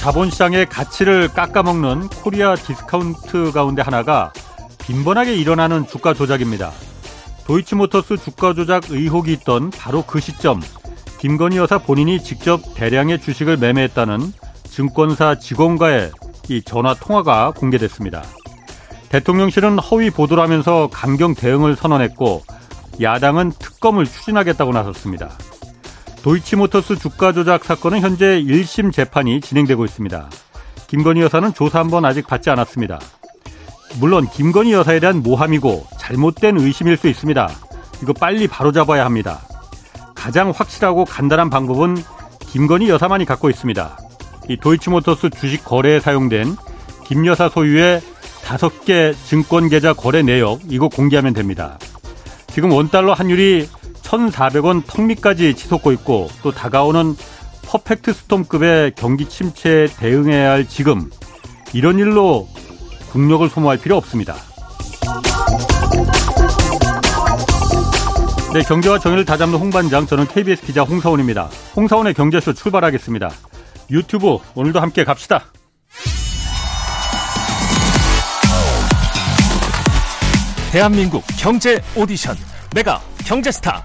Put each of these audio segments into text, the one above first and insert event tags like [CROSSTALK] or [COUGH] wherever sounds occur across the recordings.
자본시장의 가치를 깎아먹는 코리아 디스카운트 가운데 하나가 빈번하게 일어나는 주가 조작입니다. 도이치모터스 주가 조작 의혹이 있던 바로 그 시점 김건희 여사 본인이 직접 대량의 주식을 매매했다는 증권사 직원과의 이 전화 통화가 공개됐습니다. 대통령실은 허위 보도를 하면서 강경 대응을 선언했고 야당은 특검을 추진하겠다고 나섰습니다. 도이치모터스 주가 조작 사건은 현재 1심 재판이 진행되고 있습니다. 김건희 여사는 조사 한번 아직 받지 않았습니다. 물론 김건희 여사에 대한 모함이고 잘못된 의심일 수 있습니다. 이거 빨리 바로잡아야 합니다. 가장 확실하고 간단한 방법은 김건희 여사만이 갖고 있습니다. 이 도이치모터스 주식 거래에 사용된 김 여사 소유의 다섯 개 증권 계좌 거래 내역 이거 공개하면 됩니다. 지금 원달러 환율이 1,400원 턱 밑까지 치솟고 있고 또 다가오는 퍼펙트 스톰급의 경기 침체에 대응해야 할 지금 이런 일로 국력을 소모할 필요 없습니다. 네, 경제와 정의를 다잡는 홍반장 저는 KBS 기자 홍사원입니다. 홍사원의 경제쇼 출발하겠습니다. 유튜브 오늘도 함께 갑시다. 대한민국 경제 오디션 메가 경제스타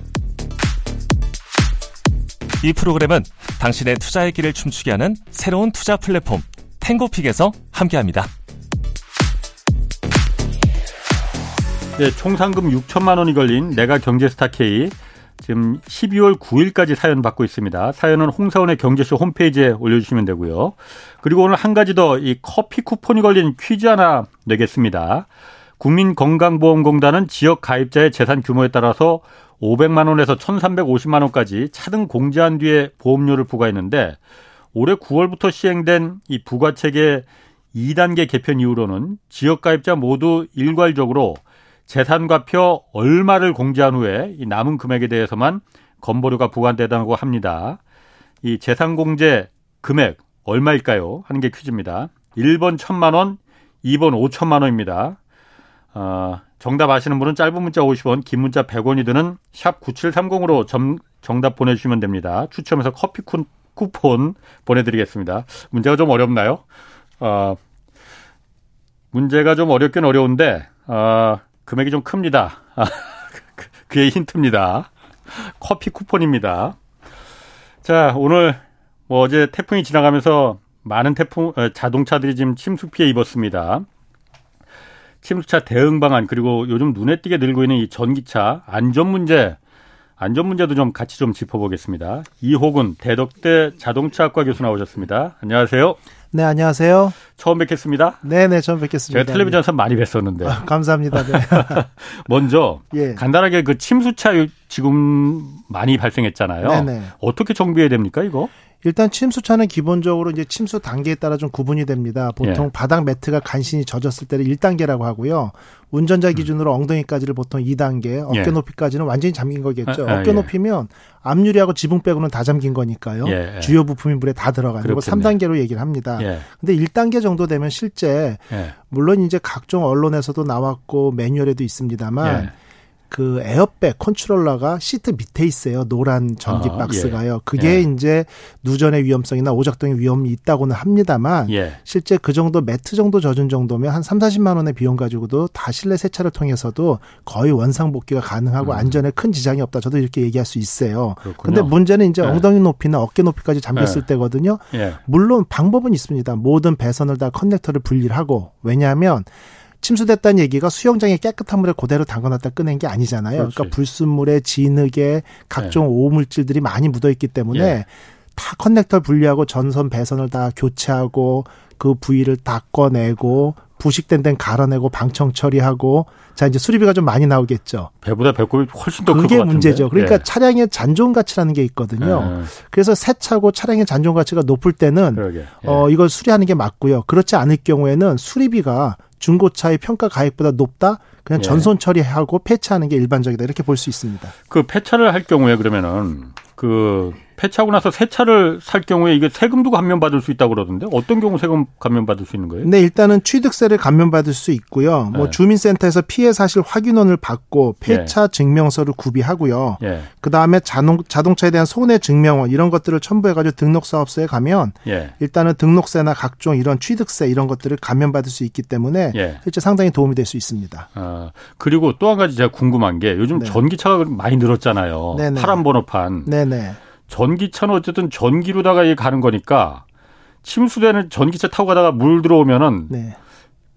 이 프로그램은 당신의 투자의 길을 춤추게 하는 새로운 투자 플랫폼 탱고픽에서 함께합니다. 네, 총 상금 6천만 원이 걸린 내가 경제스타 K 지금 12월 9일까지 사연 받고 있습니다. 사연은 홍사원의 경제쇼 홈페이지에 올려주시면 되고요. 그리고 오늘 한 가지 더 이 커피 쿠폰이 걸린 퀴즈 하나 내겠습니다. 국민건강보험공단은 지역 가입자의 재산 규모에 따라서 500만 원에서 1,350만 원까지 차등 공제한 뒤에 보험료를 부과했는데 올해 9월부터 시행된 이 부과 체계 2단계 개편 이후로는 지역 가입자 모두 일괄적으로 재산과표 얼마를 공제한 후에 이 남은 금액에 대해서만 건보료가 부과된다고 합니다. 이 재산 공제 금액 얼마일까요? 하는 게 퀴즈입니다. 1번 1천만 원, 2번 5천만 원입니다. 어, 정답 아시는 분은 짧은 문자 50원, 긴 문자 100원이 드는 샵 9730으로 점, 정답 보내주시면 됩니다. 추첨해서 커피 쿠, 쿠폰 보내드리겠습니다. 문제가 좀 어렵나요? 어, 문제가 좀 어렵긴 어려운데, 어, 금액이 좀 큽니다. 아, [LAUGHS] 그게 힌트입니다. 커피 쿠폰입니다. 자, 오늘 뭐 어제 태풍이 지나가면서 많은 태풍, 어, 자동차들이 지금 침수 피해 입었습니다. 침수차 대응 방안 그리고 요즘 눈에 띄게 늘고 있는 이 전기차 안전 문제 안전 문제도 좀 같이 좀 짚어보겠습니다. 이호근 대덕대 자동차학과 교수 나오셨습니다. 안녕하세요. 네, 안녕하세요. 처음 뵙겠습니다. 네, 네, 처음 뵙겠습니다. 제가 텔레비전에서 많이 뵀었는데. 아, 감사합니다. 네. [LAUGHS] 먼저 예. 간단하게 그 침수차 지금 많이 발생했잖아요. 네네. 어떻게 정비해야 됩니까, 이거? 일단 침수차는 기본적으로 이제 침수 단계에 따라 좀 구분이 됩니다. 보통 예. 바닥 매트가 간신히 젖었을 때를 1단계라고 하고요. 운전자 음. 기준으로 음. 엉덩이까지를 보통 2단계, 어깨 예. 높이까지는 완전히 잠긴 거겠죠. 아, 아, 어깨 예. 높이면 앞유리하고 지붕 빼고는 다 잠긴 거니까요. 예. 주요 부품이 물에 다 들어가는 거고 3단계로 얘기를 합니다. 예. 근데 1단계 정도 되면 실제 예. 물론 이제 각종 언론에서도 나왔고 매뉴얼에도 있습니다만 그 에어백 컨트롤러가 시트 밑에 있어요. 노란 전기 아, 박스가요. 예. 그게 예. 이제 누전의 위험성이나 오작동의 위험이 있다고는 합니다만 예. 실제 그 정도 매트 정도 젖은 정도면 한 3, 40만 원의 비용 가지고도 다 실내 세차를 통해서도 거의 원상 복귀가 가능하고 음. 안전에 큰 지장이 없다. 저도 이렇게 얘기할 수 있어요. 그렇군요. 근데 문제는 이제 예. 엉덩이 높이나 어깨 높이까지 잠겼을 예. 때거든요. 예. 물론 방법은 있습니다. 모든 배선을 다 커넥터를 분리를 하고 왜냐하면 침수됐다는 얘기가 수영장에 깨끗한 물에 그대로 담가놨다 꺼낸 게 아니잖아요. 그렇지. 그러니까 불순물에 진흙에 각종 네. 오물질들이 많이 묻어 있기 때문에 예. 다 커넥터를 분리하고 전선 배선을 다 교체하고 그 부위를 다 꺼내고 부식된 데는 갈아내고 방청 처리하고 자 이제 수리비가 좀 많이 나오겠죠. 배보다 배꼽이 훨씬 더 그게 문제죠. 그러니까 예. 차량의 잔존 가치라는 게 있거든요. 예. 그래서 새 차고 차량의 잔존 가치가 높을 때는 예. 어 이걸 수리하는 게 맞고요. 그렇지 않을 경우에는 수리비가 중고차의 평가 가액보다 높다? 그냥 예. 전손 처리하고 폐차하는 게 일반적이다. 이렇게 볼 수 있습니다. 그 폐차를 할 경우에 그러면은 그 폐차하고 나서 새 차를 살 경우에 이게 세금도 감면받을 수 있다고 그러던데 어떤 경우 세금 감면받을 수 있는 거예요? 네, 일단은 취득세를 감면받을 수 있고요. 뭐 네. 주민센터에서 피해 사실 확인원을 받고 폐차 네. 증명서를 구비하고요. 네. 그다음에 자동 자동차에 대한 손해 증명원 이런 것들을 첨부해 가지고 등록 사업소에 가면 예. 일단은 등록세나 각종 이런 취득세 이런 것들을 감면받을 수 있기 때문에 예. 실제 상당히 도움이 될 수 있습니다. 아, 그리고 또 한 가지 제가 궁금한 게 요즘 네. 전기차가 많이 늘었잖아요. 네네. 파란 번호판. 네네. 전기차는 어쨌든 전기로다가 이 가는 거니까 침수되는 전기차 타고 가다가 물 들어오면은 네.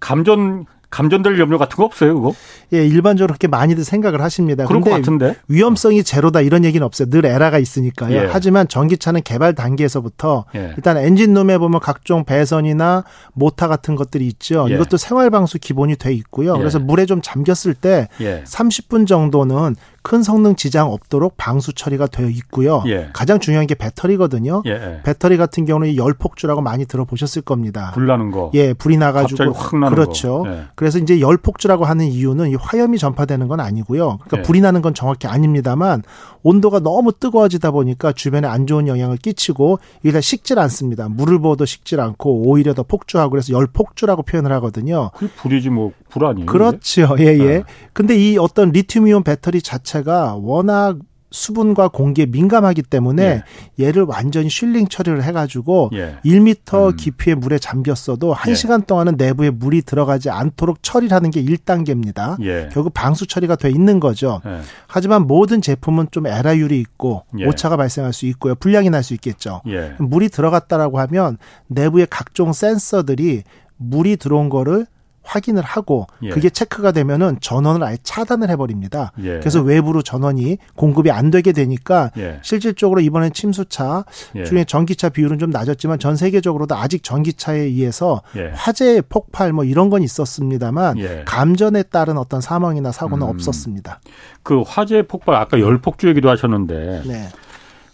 감전 감전될 염려 같은 거 없어요, 그거? 예, 일반적으로 그렇게 많이들 생각을 하십니다. 그럴 것 같은데. 위험성이 제로다 이런 얘기는 없어요. 늘 에라가 있으니까요. 예. 하지만 전기차는 개발 단계에서부터 예. 일단 엔진룸에 보면 각종 배선이나 모터 같은 것들이 있죠. 예. 이것도 생활 방수 기본이 돼 있고요. 예. 그래서 물에 좀 잠겼을 때 30분 예. 정도는 큰 성능 지장 없도록 방수 처리가 되어 있고요. 예. 가장 중요한 게 배터리거든요. 예, 예. 배터리 같은 경우는 열폭주라고 많이 들어보셨을 겁니다. 불 나는 거. 예, 불이 나가지고 그렇죠. 예. 그래서 이제 열폭주라고 하는 이유는 이 화염이 전파되는 건 아니고요. 그러니까 예. 불이 나는 건 정확히 아닙니다만 온도가 너무 뜨거워지다 보니까 주변에 안 좋은 영향을 끼치고 다 식질 않습니다. 물을 부어도 식질 않고 오히려 더 폭주하고 그래서 열폭주라고 표현을 하거든요. 그 불이지 뭐 불 아니에요? 그렇죠. 예, 예. 네. 근데 이 어떤 리튬이온 배터리 자체가 워낙 수분과 공기에 민감하기 때문에 예. 얘를 완전히 쉴링 처리를 해가지고 예. 1미터 음. 깊이의 물에 잠겼어도 1시간 예. 동안은 내부에 물이 들어가지 않도록 처리를 하는 게 1단계입니다. 예. 결국 방수 처리가 돼 있는 거죠. 예. 하지만 모든 제품은 좀 에라율이 있고 예. 오차가 발생할 수 있고요. 불량이 날 수 있겠죠. 물이 들어갔다라고 하면 내부의 각종 센서들이 물이 들어온 거를 확인을 하고 예. 그게 체크가 되면은 전원을 아예 차단을 해버립니다. 예. 그래서 외부로 전원이 공급이 안 되게 되니까 예. 실질적으로 이번에 침수차 예. 중에 전기차 비율은 좀 낮았지만 전 세계적으로도 아직 전기차에 의해서 예. 화재 폭발 뭐 이런 건 있었습니다만 예. 감전에 따른 어떤 사망이나 사고는 음. 없었습니다. 그 화재 폭발 아까 열폭주 얘기도 하셨는데 네.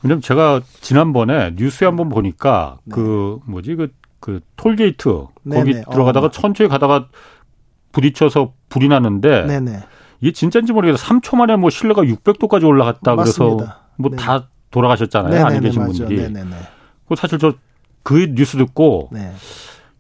왜냐면 제가 지난번에 뉴스에 한번 보니까 네. 그 뭐지 그 그 톨게이트 거기 네네. 들어가다가 어. 천천히 가다가 부딪혀서 불이 났는데 네네. 이게 진짜인지 모르겠어 3초 만에 뭐 실내가 600도까지 올라갔다 그래서 뭐다 돌아가셨잖아요. 네네네. 안에 계신 분들이. 네네네. 그 사실 저 그 뉴스 듣고 네.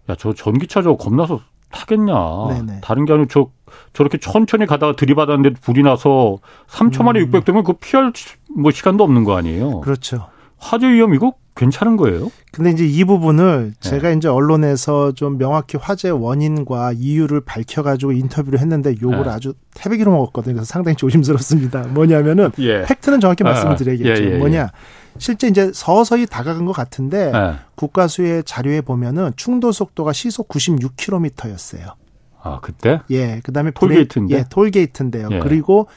야저 전기차 저거 겁나서 타겠냐. 네네. 다른 게 아니고 저 저렇게 천천히 가다가 들이받았는데 불이 나서 3초 만에 음. 600도면 그 피할 뭐 시간도 없는 거 아니에요. 그렇죠. 화재 위험 이거 괜찮은 거예요? 근데 이제 이 부분을 네. 제가 이제 언론에서 좀 명확히 화재 원인과 이유를 밝혀가지고 인터뷰를 했는데 욕을 네. 아주 태백이로 먹었거든요. 그래서 상당히 조심스럽습니다. 뭐냐면은 [LAUGHS] 예. 팩트는 정확히 아, 말씀을 드려야겠죠. 예, 예, 예, 뭐냐. 실제 이제 서서히 다가간 것 같은데 네. 국가수의 자료에 보면은 충돌 속도가 시속 96km였어요. 아 그때? 예. 그다음에 톨게이트인데. 예, 톨게이트인데요. 예. 그리고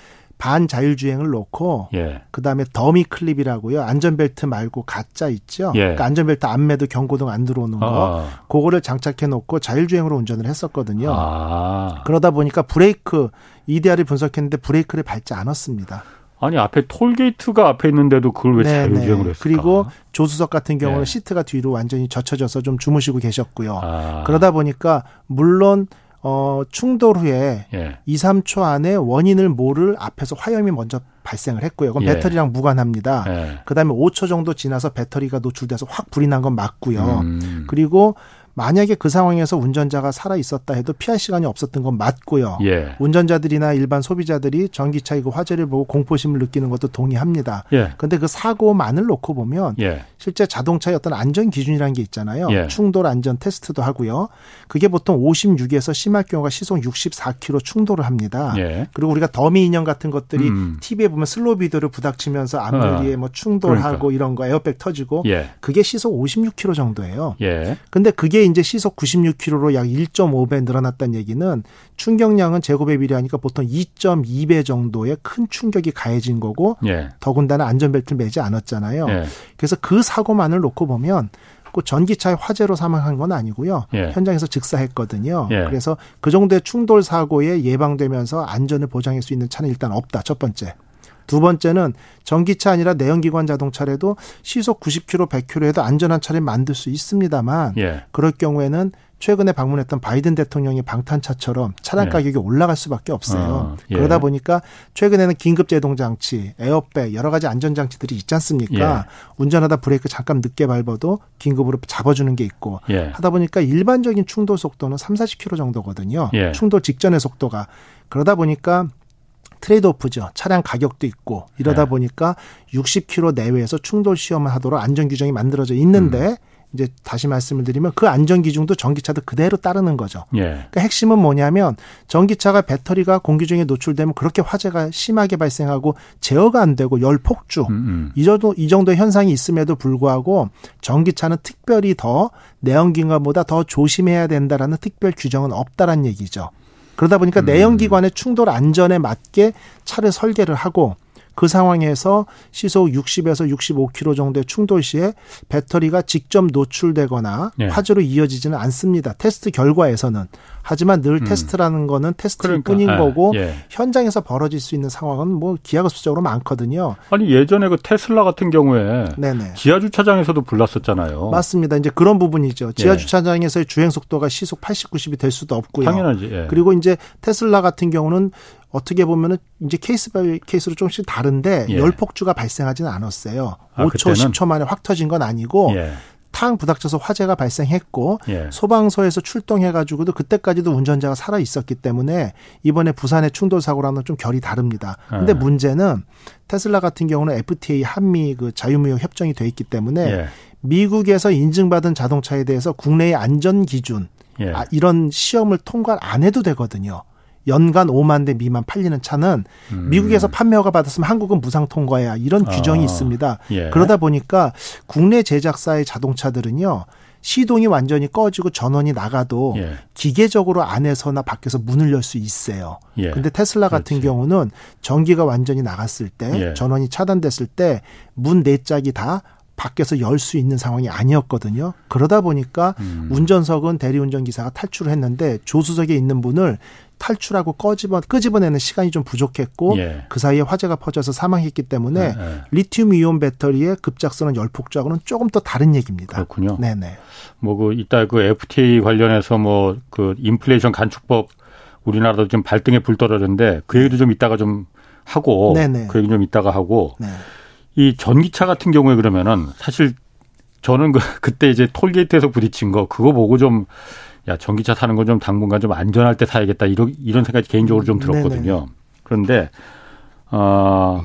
반자율주행을 놓고 예. 그다음에 dummy clip이라고요. 안전벨트 말고 가짜 있죠. 예. 그러니까 안전벨트 안 매도 경고등 안 들어오는 거. 아. 그거를 장착해 놓고 자율주행으로 운전을 했었거든요. 아. 그러다 보니까 브레이크 EDR을 분석했는데 브레이크를 밟지 않았습니다. 아니 앞에 톨게이트가 앞에 있는데도 그걸 왜 네, 자율주행을 네. 했을까? 그리고 조수석 같은 경우는 네. 시트가 뒤로 완전히 젖혀져서 좀 주무시고 계셨고요. 아. 그러다 보니까 물론 어, 충돌 후에 예. 2, 3초 안에 원인을 모를 앞에서 화염이 먼저 발생을 했고요. 그건 예. 배터리랑 무관합니다. 예. 그다음에 5초 정도 지나서 배터리가 노출돼서 확 불이 난 건 맞고요. 음. 그리고 만약에 그 상황에서 운전자가 살아 있었다 해도 피할 시간이 없었던 건 맞고요. 예. 운전자들이나 일반 소비자들이 전기차의 그 화재를 보고 공포심을 느끼는 것도 동의합니다. 그런데 예. 그 사고만을 놓고 보면 예. 실제 자동차의 어떤 안전 기준이라는 게 있잖아요. 예. 충돌 안전 테스트도 하고요. 그게 보통 56에서 심할 경우가 시속 64km 충돌을 합니다. 예. 그리고 우리가 더미 인형 같은 것들이 음. TV에 보면 슬로 비디오를 부닥치면서 앞머리에 어. 뭐 충돌하고 그러니까. 이런 거 에어백 터지고 예. 그게 시속 56km 정도예요. 예. 근데 그게 이제 시속 96km로 약 1.5배 늘어났다는 얘기는 충격량은 제곱에 비례하니까 보통 2.2배 정도의 큰 충격이 가해진 거고 예. 더군다나 안전벨트를 매지 않았잖아요. 예. 그래서 그 사고만을 놓고 보면 꼭 전기차의 화재로 사망한 건 아니고요. 예. 현장에서 즉사했거든요. 예. 그래서 그 정도의 충돌 사고에 예방되면서 안전을 보장할 수 있는 차는 일단 없다. 첫 번째. 두 번째는 전기차 아니라 내연기관 자동차라도 시속 90km, 100km에도 안전한 차를 만들 수 있습니다만 예. 그럴 경우에는 최근에 방문했던 바이든 대통령의 방탄차처럼 차량 예. 가격이 올라갈 수밖에 없어요. 어, 예. 그러다 보니까 최근에는 긴급 제동 장치, 에어백 여러 가지 안전 장치들이 있지 않습니까? 예. 운전하다 브레이크 잠깐 늦게 밟아도 긴급으로 잡아주는 게 있고 예. 하다 보니까 일반적인 충돌 속도는 3, 40km 정도거든요. 예. 충돌 직전의 속도가 그러다 보니까 trade off죠. 차량 가격도 있고 이러다 네. 보니까 60km 내외에서 충돌 시험을 하도록 안전 규정이 만들어져 있는데 음. 이제 다시 말씀을 드리면 그 안전 기준도 전기차도 그대로 따르는 거죠. 예. 그러니까 핵심은 뭐냐면 전기차가 배터리가 공기 중에 노출되면 그렇게 화재가 심하게 발생하고 제어가 안 되고 열 폭주 음, 음. 이 정도 이 정도 현상이 있음에도 불구하고 전기차는 특별히 더 내연기관보다 더 조심해야 된다라는 특별 규정은 없다라는 얘기죠. 그러다 보니까 음. 내연기관의 충돌 안전에 맞게 차를 설계를 하고 그 상황에서 시속 60에서 65km 정도의 충돌 시에 배터리가 직접 노출되거나 예. 화재로 이어지지는 않습니다. 테스트 결과에서는. 하지만 늘 음. 테스트라는 거는 테스트일 그러니까, 뿐인 예, 거고 예. 현장에서 벌어질 수 있는 상황은 뭐 기하급수적으로 많거든요. 아니 예전에 그 테슬라 같은 경우에 네네. 지하 주차장에서도 불났었잖아요. 맞습니다. 이제 그런 부분이죠. 지하 예. 주차장에서의 주행 속도가 시속 80, 90이 될 수도 없고요. 당연하지. 예. 그리고 이제 테슬라 같은 경우는 어떻게 보면은 이제 case by case로 조금씩 다른데 예. 열폭주가 발생하지는 않았어요. 아, 5초, 그때는? 10초 만에 확 터진 건 아니고 예. 탕 부닥쳐서 화재가 발생했고 예. 소방서에서 출동해가지고도 그때까지도 운전자가 살아 있었기 때문에 이번에 부산의 충돌 사고랑은 좀 결이 다릅니다. 근데 예. 문제는 테슬라 같은 경우는 FTA 한미 그 자유무역 협정이 돼 있기 때문에 예. 미국에서 인증받은 자동차에 대해서 국내의 안전 기준 예. 아, 이런 시험을 통과 안 해도 되거든요. 연간 5만 대 미만 팔리는 차는 음. 미국에서 판매 허가 받았으면 한국은 무상 통과야 이런 규정이 아, 있습니다. 예. 그러다 보니까 국내 제작사의 자동차들은요. 시동이 완전히 꺼지고 전원이 나가도 예. 기계적으로 안에서나 밖에서 문을 열 수 있어요. 예. 근데 테슬라 같은 그렇지. 경우는 전기가 완전히 나갔을 때 예. 전원이 차단됐을 때 문 네 짝이 다 밖에서 열 수 있는 상황이 아니었거든요. 그러다 보니까 음. 운전석은 대리운전 기사가 탈출을 했는데 조수석에 있는 분을 탈출하고 꺼집어 끄집어내는 시간이 좀 부족했고 예. 그 사이에 화재가 퍼져서 사망했기 때문에 예, 예. 리튬 이온 배터리의 급작스러운 열폭주하고는 조금 또 다른 얘기입니다. 그렇군요. 네네. 뭐 그 이따 그 FTA 관련해서 뭐 그 인플레이션 간축법 우리나라도 지금 발등에 불 떨어졌는데 그 얘기도 좀 이따가 좀 하고 네네. 그 얘기 좀 이따가 하고 네. 이 전기차 같은 경우에 그러면은 사실 저는 그 [LAUGHS] 그때 이제 톨게이트에서 부딪힌 거 그거 보고 좀 야 전기차 타는 건 좀 당분간 좀 안전할 때 타야겠다 이런 이런 생각이 개인적으로 좀 들었거든요. 그런데 어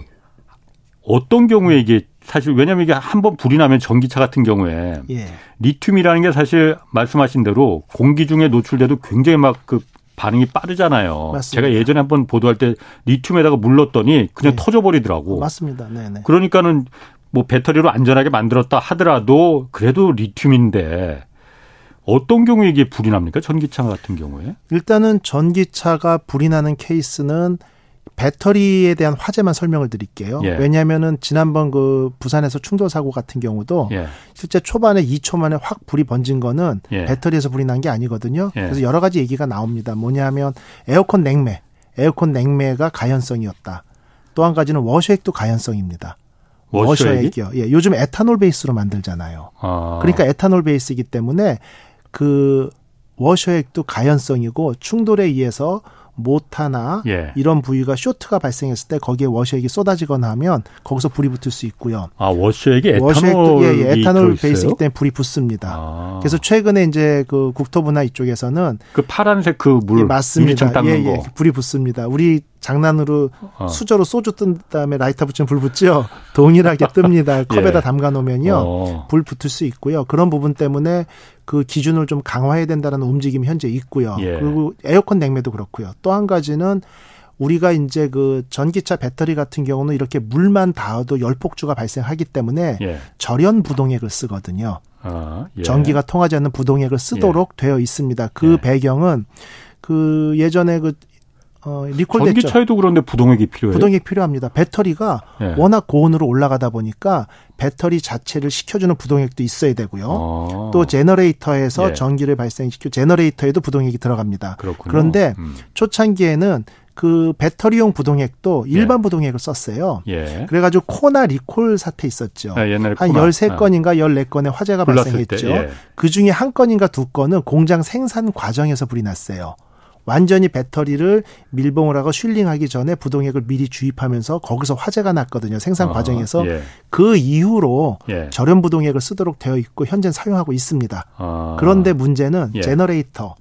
어떤 경우에 이게 사실 왜냐하면 이게 한 번 불이 나면 전기차 같은 경우에 예. 리튬이라는 게 사실 말씀하신 대로 공기 중에 노출돼도 굉장히 막 그 반응이 빠르잖아요. 맞습니다. 제가 예전에 한번 보도할 때 리튬에다가 물 넣었더니 그냥 네. 터져버리더라고. 맞습니다. 네네. 그러니까는 뭐 배터리로 안전하게 만들었다 하더라도 그래도 리튬인데 어떤 경우에 이게 불이 납니까? 전기차 같은 경우에? 일단은 전기차가 불이 나는 케이스는 배터리에 대한 화재만 설명을 드릴게요. 예. 왜냐하면은 지난번 그 부산에서 충돌 사고 같은 경우도 예. 실제 초반에 2초 만에 확 불이 번진 거는 예. 배터리에서 불이 난 게 아니거든요. 예. 그래서 여러 가지 얘기가 나옵니다. 뭐냐면 에어컨 냉매, 에어컨 냉매가 가연성이었다. 또 한 가지는 워셔액도 가연성입니다. 워셔액이? 요 예, 요즘 에탄올 베이스로 만들잖아요. 아. 그러니까 에탄올 베이스이기 때문에 그 워셔액도 가연성이고 충돌에 의해서 모타나 예. 이런 부위가 쇼트가 발생했을 때 거기에 워셔액이 쏟아지거나 하면 거기서 불이 붙을 수 있고요. 아 워셔액이 에탄올이 예, 예, 에탄올? 베이스이기 때문에 불이 붙습니다. 아. 그래서 최근에 이제 그 국토부나 이쪽에서는 그 파란색 그물 예, 맞습니다. 예, 예, 거. 불이 붙습니다. 우리 장난으로 어. 수저로 소주 뜬 다음에 라이터 붙이면 불 붙죠. 동일하게 뜹니다. [LAUGHS] 컵에다 예. 담가 놓으면요. 어. 불 붙을 수 있고요. 그런 부분 때문에 그 기준을 좀 강화해야 된다는 움직임이 현재 있고요. 예. 그리고 에어컨 냉매도 그렇고요. 또 한 가지는 우리가 이제 그 전기차 배터리 같은 경우는 이렇게 물만 닿아도 열폭주가 발생하기 때문에 예. 절연 부동액을 쓰거든요. 아, 예. 전기가 통하지 않는 부동액을 쓰도록 되어 있습니다. 그 예. 배경은 그 예전에 그 어, 리콜됐죠. 전기차에도 그런데 부동액이 필요해요. 부동액 필요합니다. 배터리가 예. 워낙 고온으로 올라가다 보니까 배터리 자체를 식혀주는 부동액도 있어야 되고요. 어. 또 제너레이터에서 예. 전기를 발생시켜 제너레이터에도 부동액이 들어갑니다. 그렇군요. 그런데 음. 초창기에는 그 배터리용 부동액도 일반 예. 부동액을 썼어요. 예. 그래가지고 코나 리콜 사태 있었죠. 아, 옛날에 한 코나. 13건인가 14건의 화재가 발생했죠. 예. 그 중에 한 건인가 두 건은 공장 생산 과정에서 불이 났어요. 완전히 배터리를 밀봉을 하고 sealing하기 전에 부동액을 미리 주입하면서 거기서 화재가 났거든요. 생산 어, 과정에서 예. 그 이후로 예. 절연 부동액을 쓰도록 되어 있고 현재 사용하고 있습니다. 어. 그런데 문제는 예. 제너레이터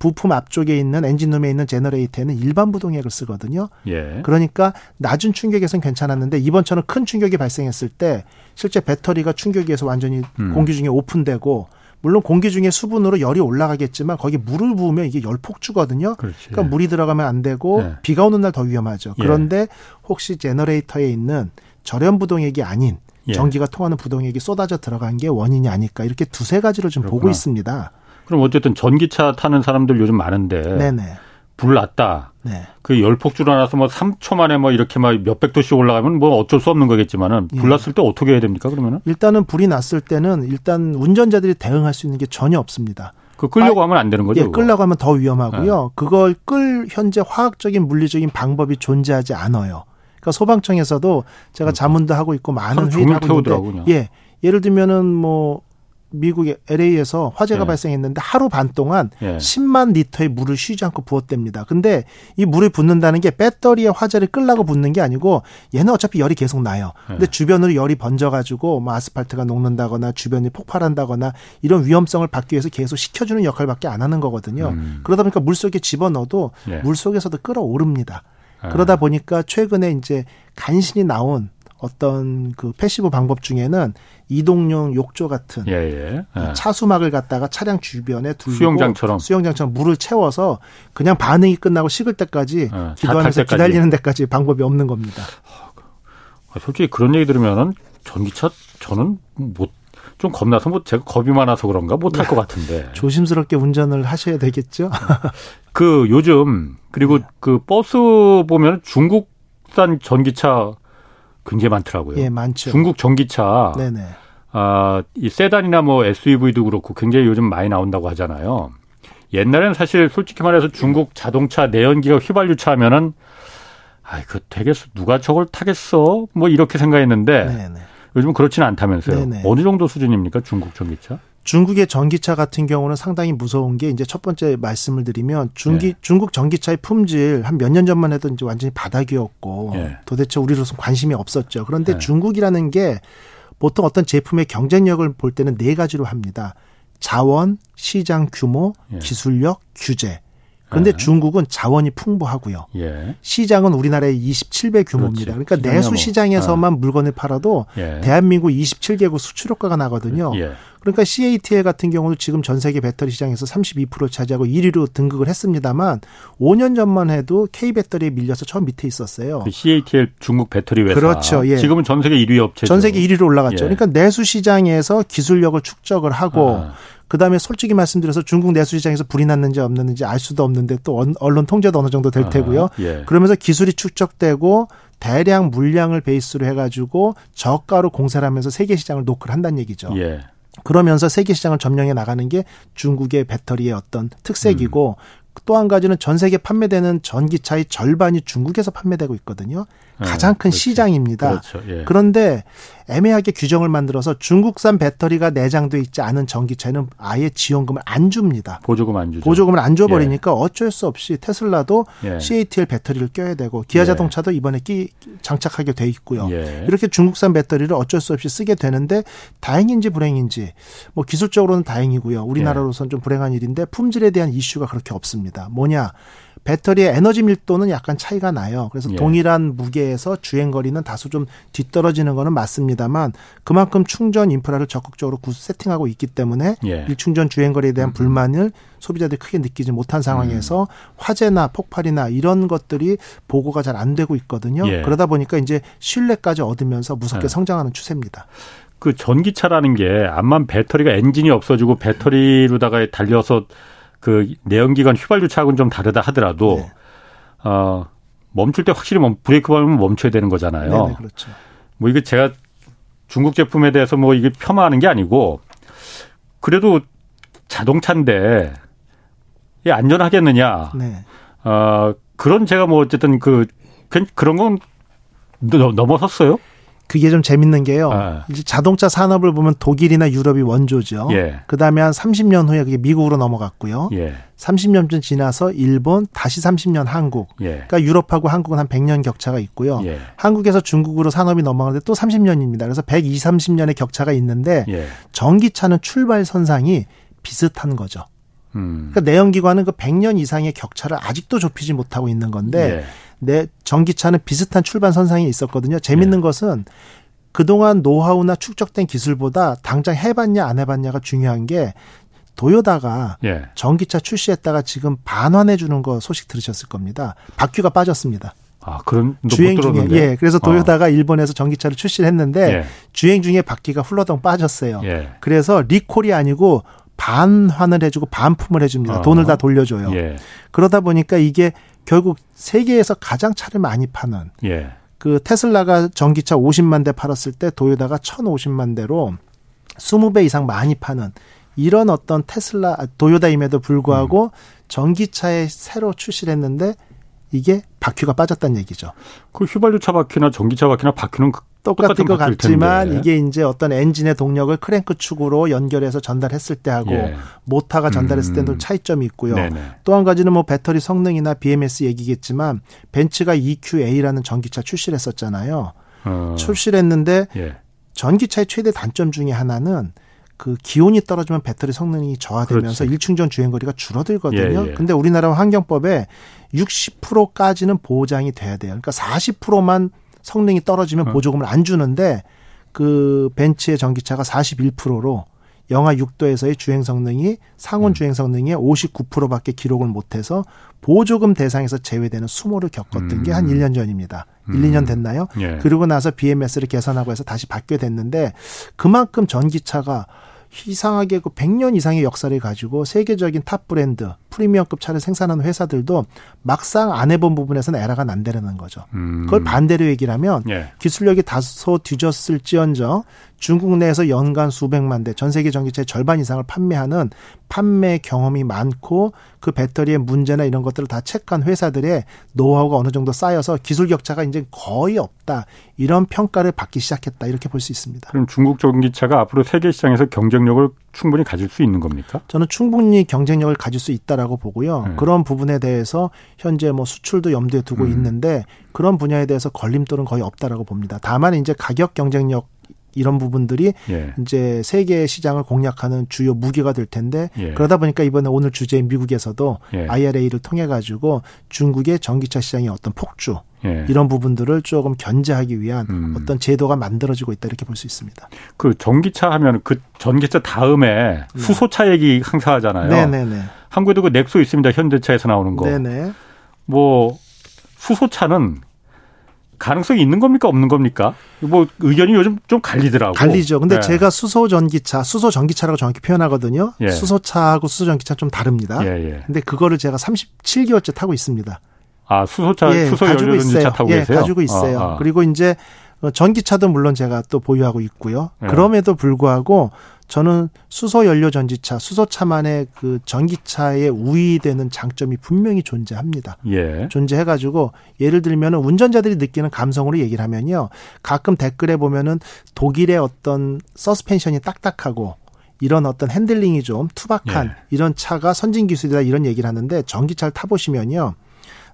부품 앞쪽에 있는 엔진룸에 있는 제너레이터에는 일반 부동액을 쓰거든요. 예. 그러니까 낮은 충격에선 괜찮았는데 이번처럼 큰 충격이 발생했을 때 실제 배터리가 충격에서 완전히 음. 공기 중에 오픈되고 물론 공기 중에 수분으로 열이 올라가겠지만 거기 물을 부으면 이게 열 폭주거든요. 그렇지. 그러니까 물이 들어가면 안 되고 네. 비가 오는 날 더 위험하죠. 예. 그런데 혹시 제너레이터에 있는 절연 부동액이 아닌 예. 전기가 통하는 부동액이 쏟아져 들어간 게 원인이 아닐까 이렇게 두세 가지로 좀 그렇구나. 보고 있습니다. 그럼 어쨌든 전기차 타는 사람들 요즘 많은데 네네. 불 났다. 네. 그 열폭주로 나서 뭐 3초 만에 뭐 이렇게 막 몇백 도씩 올라가면 뭐 어쩔 수 없는 거겠지만은 불 예. 났을 때 어떻게 해야 됩니까 그러면은? 일단은 불이 났을 때는 일단 운전자들이 대응할 수 있는 게 전혀 없습니다. 그 끌려고 아, 하면 안 되는 거죠? 예, 그거? 끌려고 하면 더 위험하고요. 네. 그걸 끌 현재 화학적인 물리적인 방법이 존재하지 않아요. 그러니까 소방청에서도 제가 그러니까. 자문도 하고 있고 많은 회의를 하고 있는데 예. 예를 들면은 뭐 미국의 LA에서 화재가 예. 발생했는데 하루 반 동안 예. 10만 리터의 물을 쉬지 않고 부었답니다. 근데 이 물을 붓는다는 게 배터리에 화재를 끌라고 붓는 게 아니고 얘는 어차피 열이 계속 나요. 예. 근데 주변으로 열이 번져가지고 뭐 아스팔트가 녹는다거나 주변이 폭발한다거나 이런 위험성을 막기 위해서 계속 식혀주는 역할밖에 안 하는 거거든요. 음. 그러다 보니까 물 속에 집어넣어도 예. 물 속에서도 끓어오릅니다. 아. 그러다 보니까 최근에 이제 간신히 나온 어떤 그 passive 방법 중에는 이동용 욕조 같은 예, 예. 예. 차수막을 갖다가 차량 주변에 둘고 수영장처럼 수영장처럼 물을 채워서 그냥 반응이 끝나고 식을 때까지 예, 기도하면서 기다리는 데까지 방법이 없는 겁니다. 아, 솔직히 그런 얘기 들으면은 전기차 저는 못 좀 겁나서 뭐 제가 겁이 많아서 그런가 못할 것 같은데 조심스럽게 운전을 하셔야 되겠죠. [LAUGHS] 그 요즘 그리고 네. 그 버스 보면 중국산 전기차 굉장히 많더라고요. 예, 많죠. 중국 전기차. 네네. 아, 이 세단이나 뭐 SUV도 그렇고 굉장히 요즘 많이 나온다고 하잖아요. 옛날에는 사실 솔직히 말해서 중국 자동차 내연기가 휘발유차 하면은 아이, 그 되겠어. 누가 저걸 타겠어? 뭐 이렇게 생각했는데 네네. 요즘은 그렇지는 않다면서요. 네네. 어느 정도 수준입니까? 중국 전기차? 중국의 전기차 같은 경우는 상당히 무서운 게 이제 첫 번째 말씀을 드리면 중기, 네. 중국 전기차의 품질 한 몇 년 전만 해도 이제 완전히 바닥이었고 네. 도대체 우리로서 관심이 없었죠. 그런데 네. 중국이라는 게 보통 어떤 제품의 경쟁력을 볼 때는 네 가지로 합니다. 자원, 시장 규모, 예. 기술력, 규제. 그런데 네. 중국은 자원이 풍부하고요. 예. 시장은 우리나라의 27배 규모입니다. 그렇지. 그러니까 내수 시장에서만 어. 물건을 팔아도 예. 대한민국 27개국 수출 효과가 나거든요. 예. 그러니까 CATL 같은 경우는 지금 전 세계 배터리 시장에서 32% 차지하고 1위로 등극을 했습니다만 5년 전만 해도 K 배터리에 밀려서 처음 밑에 있었어요. 그 CATL 중국 배터리 회사. 그렇죠. 예. 지금은 전 세계 1위 업체죠. 전 세계 1위로 올라갔죠. 예. 그러니까 내수 시장에서 기술력을 축적을 하고 아. 그다음에 솔직히 말씀드려서 중국 내수 시장에서 불이 났는지 없는지 알 수도 없는데 또 언론 통제도 어느 정도 될 테고요. 아, 예. 그러면서 기술이 축적되고 대량 물량을 베이스로 해가지고 저가로 공사를 하면서 세계 시장을 노크를 한다는 얘기죠. 예. 그러면서 세계 시장을 점령해 나가는 게 중국의 배터리의 어떤 특색이고 음. 또한 가지는 전 세계 판매되는 전기차의 절반이 중국에서 판매되고 있거든요. 가장 큰 그렇지. 시장입니다. 그렇죠. 예. 그런데 애매하게 규정을 만들어서 중국산 배터리가 내장돼 있지 않은 전기차는 아예 지원금을 안 줍니다. 보조금 안 주죠. 보조금을 안 줘버리니까 예. 어쩔 수 없이 테슬라도 예. CATL 배터리를 껴야 되고 기아 예. 자동차도 이번에 끼 장착하게 돼 있고요. 예. 이렇게 중국산 배터리를 어쩔 수 없이 쓰게 되는데 다행인지 불행인지 뭐 기술적으로는 다행이고요. 우리나라로서는 좀 불행한 일인데 품질에 대한 이슈가 그렇게 없습니다. 뭐냐? 배터리의 에너지 밀도는 약간 차이가 나요. 그래서 예. 동일한 무게에서 주행 거리는 다소 좀 뒤떨어지는 거는 맞습니다만 그만큼 충전 인프라를 적극적으로 세팅하고 있기 때문에 예. 일충전 주행 거리에 대한 음. 불만을 소비자들이 크게 느끼지 못한 상황에서 음. 화재나 폭발이나 이런 것들이 보고가 잘 안 되고 있거든요. 예. 그러다 보니까 이제 신뢰까지 얻으면서 무섭게 예. 성장하는 추세입니다. 그 전기차라는 게 암만 배터리가 엔진이 없어지고 배터리로다가 달려서 그 내연기관 휘발유 차하고는 좀 다르다 하더라도 네. 어, 멈출 때 확실히 멈, 브레이크 밟으면 멈춰야 되는 거잖아요. 네네, 그렇죠. 뭐 이게 제가 중국 제품에 대해서 뭐 이게 폄하하는 게 아니고 그래도 자동차인데 이 안전하겠느냐? 네. 어, 그런 제가 뭐 어쨌든 그 그런 건 넘어섰어요? 그게 좀 재밌는 게요. 아. 이제 자동차 산업을 보면 독일이나 유럽이 원조죠. 예. 그다음에 한 30년 후에 그게 미국으로 넘어갔고요. 예. 30년쯤 지나서 일본, 다시 30년 한국. 예. 그러니까 유럽하고 한국은 한 100년 격차가 있고요. 예. 한국에서 중국으로 산업이 넘어가는데 또 30년입니다. 그래서 120, 30년의 격차가 있는데 예. 전기차는 출발 선상이 비슷한 거죠. 음. 그러니까 내연기관은 그 100년 이상의 격차를 아직도 좁히지 못하고 있는 건데 예. 내 전기차는 비슷한 출발 선상에 있었거든요. 재밌는 예. 것은 그동안 노하우나 축적된 기술보다 당장 해봤냐 안 해봤냐가 중요한 게 도요다가 예. 전기차 출시했다가 지금 반환해 주는 거 소식 들으셨을 겁니다. 바퀴가 빠졌습니다. 아, 그런 주행 중에 예, 그래서 도요다가 어. 일본에서 전기차를 출시를 했는데 예. 주행 중에 바퀴가 훌러덩 빠졌어요. 예. 그래서 리콜이 아니고 반환을 해주고 반품을 해줍니다. 어. 돈을 다 돌려줘요. 예. 그러다 보니까 이게 결국 세계에서 가장 차를 많이 파는 예. 그 테슬라가 전기차 50만 대 팔았을 때 도요다가 1,050만 대로 20배 이상 많이 파는 이런 어떤 테슬라 도요다임에도 불구하고 음. 전기차에 새로 출시를 했는데 이게 바퀴가 빠졌다는 얘기죠. 그 휘발유차 바퀴나 전기차 바퀴나 바퀴는 똑같은 것 같지만 텐데. 이게 이제 어떤 엔진의 동력을 크랭크 축으로 연결해서 전달했을 때 하고 예. 모터가 전달했을 때도 음. 차이점이 있고요. 또 한 가지는 뭐 배터리 성능이나 BMS 얘기겠지만 벤츠가 EQA라는 전기차 출시를 했었잖아요. 어. 출시를 했는데 예. 전기차의 최대 단점 중에 하나는 그 기온이 떨어지면 배터리 성능이 저하되면서 그렇지. 일충전 주행 거리가 줄어들거든요. 예, 예. 근데 우리나라 환경법에 60%까지는 보장이 돼야 돼요. 그러니까 40%만 성능이 떨어지면 어. 보조금을 안 주는데 그 벤츠의 전기차가 41%로 영하 6도에서의 주행 성능이 상온 음. 주행 성능의 59%밖에 기록을 못해서 보조금 대상에서 제외되는 수모를 겪었던 음. 게 한 1년 전입니다. 음. 1, 2년 됐나요? 예. 그리고 나서 BMS를 개선하고 해서 다시 바뀌게 됐는데 그만큼 전기차가 이상하게 그 100년 이상의 역사를 가지고 세계적인 top 브랜드, 프리미엄급 차를 생산하는 회사들도 막상 안 해본 부분에서는 에러가 난다는 거죠. 음. 그걸 반대로 얘기를 하면 예. 기술력이 다소 뒤졌을지언정 중국 내에서 연간 수백만 대, 전 세계 전기차의 절반 이상을 판매하는 판매 경험이 많고 그 배터리의 문제나 이런 것들을 다 체크한 회사들의 노하우가 어느 정도 쌓여서 기술 격차가 이제 거의 없다. 이런 평가를 받기 시작했다. 이렇게 볼 수 있습니다. 그럼 중국 전기차가 앞으로 세계 시장에서 경쟁력을 충분히 가질 수 있는 겁니까? 저는 충분히 경쟁력을 가질 수 있다 라고 보고요. 네. 그런 부분에 대해서 현재 뭐 수출도 염두에 두고 음. 있는데 그런 분야에 대해서 걸림돌은 거의 없다라고 봅니다. 다만 이제 가격 경쟁력 이런 부분들이 예. 이제 세계 시장을 공략하는 주요 무기가 될 텐데 예. 그러다 보니까 이번에 오늘 주제인 미국에서도 예. IRA를 통해 가지고 중국의 전기차 시장의 어떤 폭주 예. 이런 부분들을 조금 견제하기 위한 음. 어떤 제도가 만들어지고 있다 이렇게 볼 수 있습니다. 그 전기차 하면 그 전기차 다음에 네. 수소차 얘기 항상 하잖아요. 네네네. 한국에도 그 넥소 있습니다. 현대차에서 나오는 거. 네네. 뭐 수소차는 가능성이 있는 겁니까 없는 겁니까? 뭐 의견이 요즘 좀 갈리더라고. 갈리죠. 근데 네. 제가 수소 전기차, 수소 전기차라고 정확히 표현하거든요. 예. 수소차하고 수소 전기차 좀 다릅니다. 예, 예. 근데 그거를 제가 37개월째 타고 있습니다. 아 수소차, 예, 수소 가지고 있어요. 타고 예, 계세요? 가지고 있어요. 아, 아. 그리고 이제 전기차도 물론 제가 또 보유하고 있고요. 예. 그럼에도 불구하고 저는 수소 연료 전지차, 수소차만의 그 전기차에 우위되는 장점이 분명히 존재합니다. 예. 존재해가지고 예를 들면 운전자들이 느끼는 감성으로 얘기를 하면요. 가끔 댓글에 보면은 독일의 어떤 서스펜션이 딱딱하고 이런 어떤 핸들링이 좀 투박한 예. 이런 차가 선진 기술이다 이런 얘기를 하는데 전기차를 타보시면요.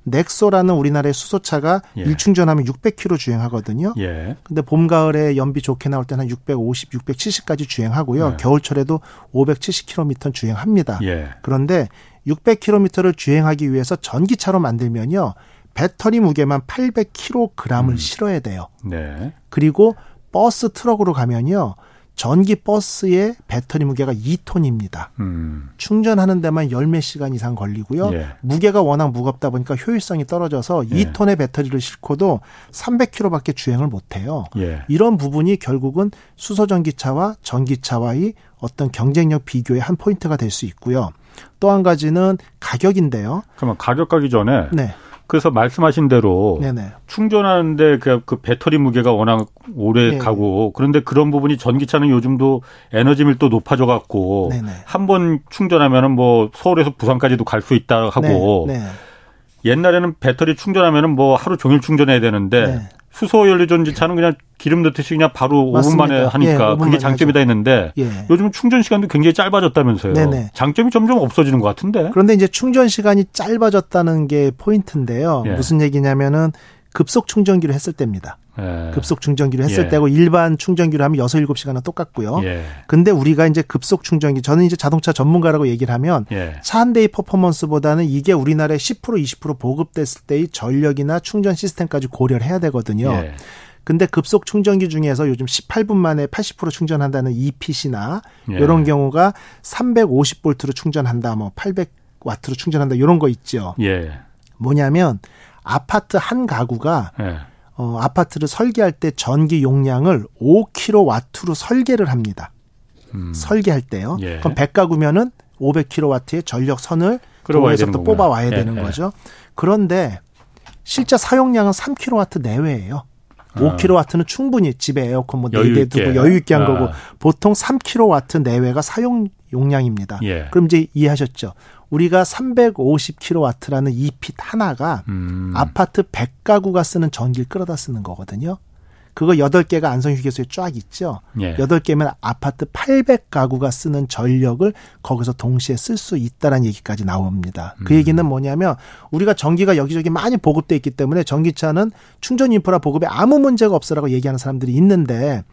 넥소라는 우리나라의 수소차가 예. 일충전하면 600km 주행하거든요. 예. 근데 봄 가을에 연비 좋게 나올 때는 한 650, 670까지 주행하고요. 예. 겨울철에도 570km 주행합니다. 예. 그런데 600km를 주행하기 위해서 전기차로 만들면요. 배터리 무게만 800kg을 음. 실어야 돼요. 네. 그리고 버스 트럭으로 가면요. 전기 버스의 배터리 무게가 2톤입니다. 음. 충전하는 데만 열몇 시간 이상 걸리고요. 예. 무게가 워낙 무겁다 보니까 효율성이 떨어져서 예. 2톤의 배터리를 싣고도 300km밖에 주행을 못 해요. 예. 이런 부분이 결국은 수소 전기차와 전기차와의 어떤 경쟁력 비교의 한 포인트가 될 수 있고요. 또 한 가지는 가격인데요. 그러면 가격 가기 전에 네. 그래서 말씀하신 대로 네네. 충전하는데 그, 그, 배터리 무게가 워낙 오래 네 가고 그런데 그런 부분이 전기차는 요즘도 에너지 밀도 높아져 갖고 한 번 충전하면은 뭐 서울에서 부산까지도 갈 수 있다 하고 네. 네. 옛날에는 배터리 충전하면은 뭐 하루 종일 충전해야 되는데 네. 수소 연료 전지차는 그냥 기름 넣듯이 그냥 바로 맞습니다. 5분 만에 하니까 예, 5분 그게 장점이다 했는데 예. 요즘 충전 시간도 굉장히 짧아졌다면서요. 네네. 장점이 점점 없어지는 것 같은데. 그런데 이제 충전 시간이 짧아졌다는 게 포인트인데요. 예. 무슨 얘기냐면은 급속 충전기로 했을 때입니다. 예. 급속 충전기로 했을 예. 때고 일반 충전기로 하면 6, 7시간은 똑같고요. 예. 근데 우리가 이제 급속 충전기 저는 이제 자동차 전문가라고 얘기를 하면 예. 차한 대의 퍼포먼스보다는 이게 우리나라에 10% 20% 보급됐을 때의 전력이나 충전 시스템까지 고려를 해야 되거든요. 예. 근데 급속 충전기 중에서 요즘 18분 만에 80% 충전한다는 EPC나 예. 이런 경우가 350볼트로 충전한다, 뭐 800와트로 충전한다 이런 거 있죠. 예. 뭐냐면 아파트 한 가구가 예. 어, 아파트를 설계할 때 전기 용량을 5kW로 설계를 합니다. 음. 설계할 때요. 예. 그럼 100가구면은 500kW의 전력 선을 도에서부터 뽑아 와야 예. 되는 예. 거죠. 그런데 실제 사용량은 3kW 내외예요. 5kW는 아. 충분히 집에 에어컨 뭐 4대 두고 여유 있게 한 아. 거고 보통 3kW 내외가 사용 용량입니다. 예. 그럼 이제 이해하셨죠? 우리가 350kW라는 이 핏 하나가 음. 아파트 100가구가 쓰는 전기를 끌어다 쓰는 거거든요. 그거 8개가 안성휴게소에 쫙 있죠. 예. 8개면 아파트 800가구가 쓰는 전력을 거기서 동시에 쓸 수 있다라는 얘기까지 나옵니다. 그 음. 얘기는 뭐냐면 우리가 전기가 여기저기 많이 보급돼 있기 때문에 전기차는 충전 인프라 보급에 아무 문제가 없어라고 얘기하는 사람들이 있는데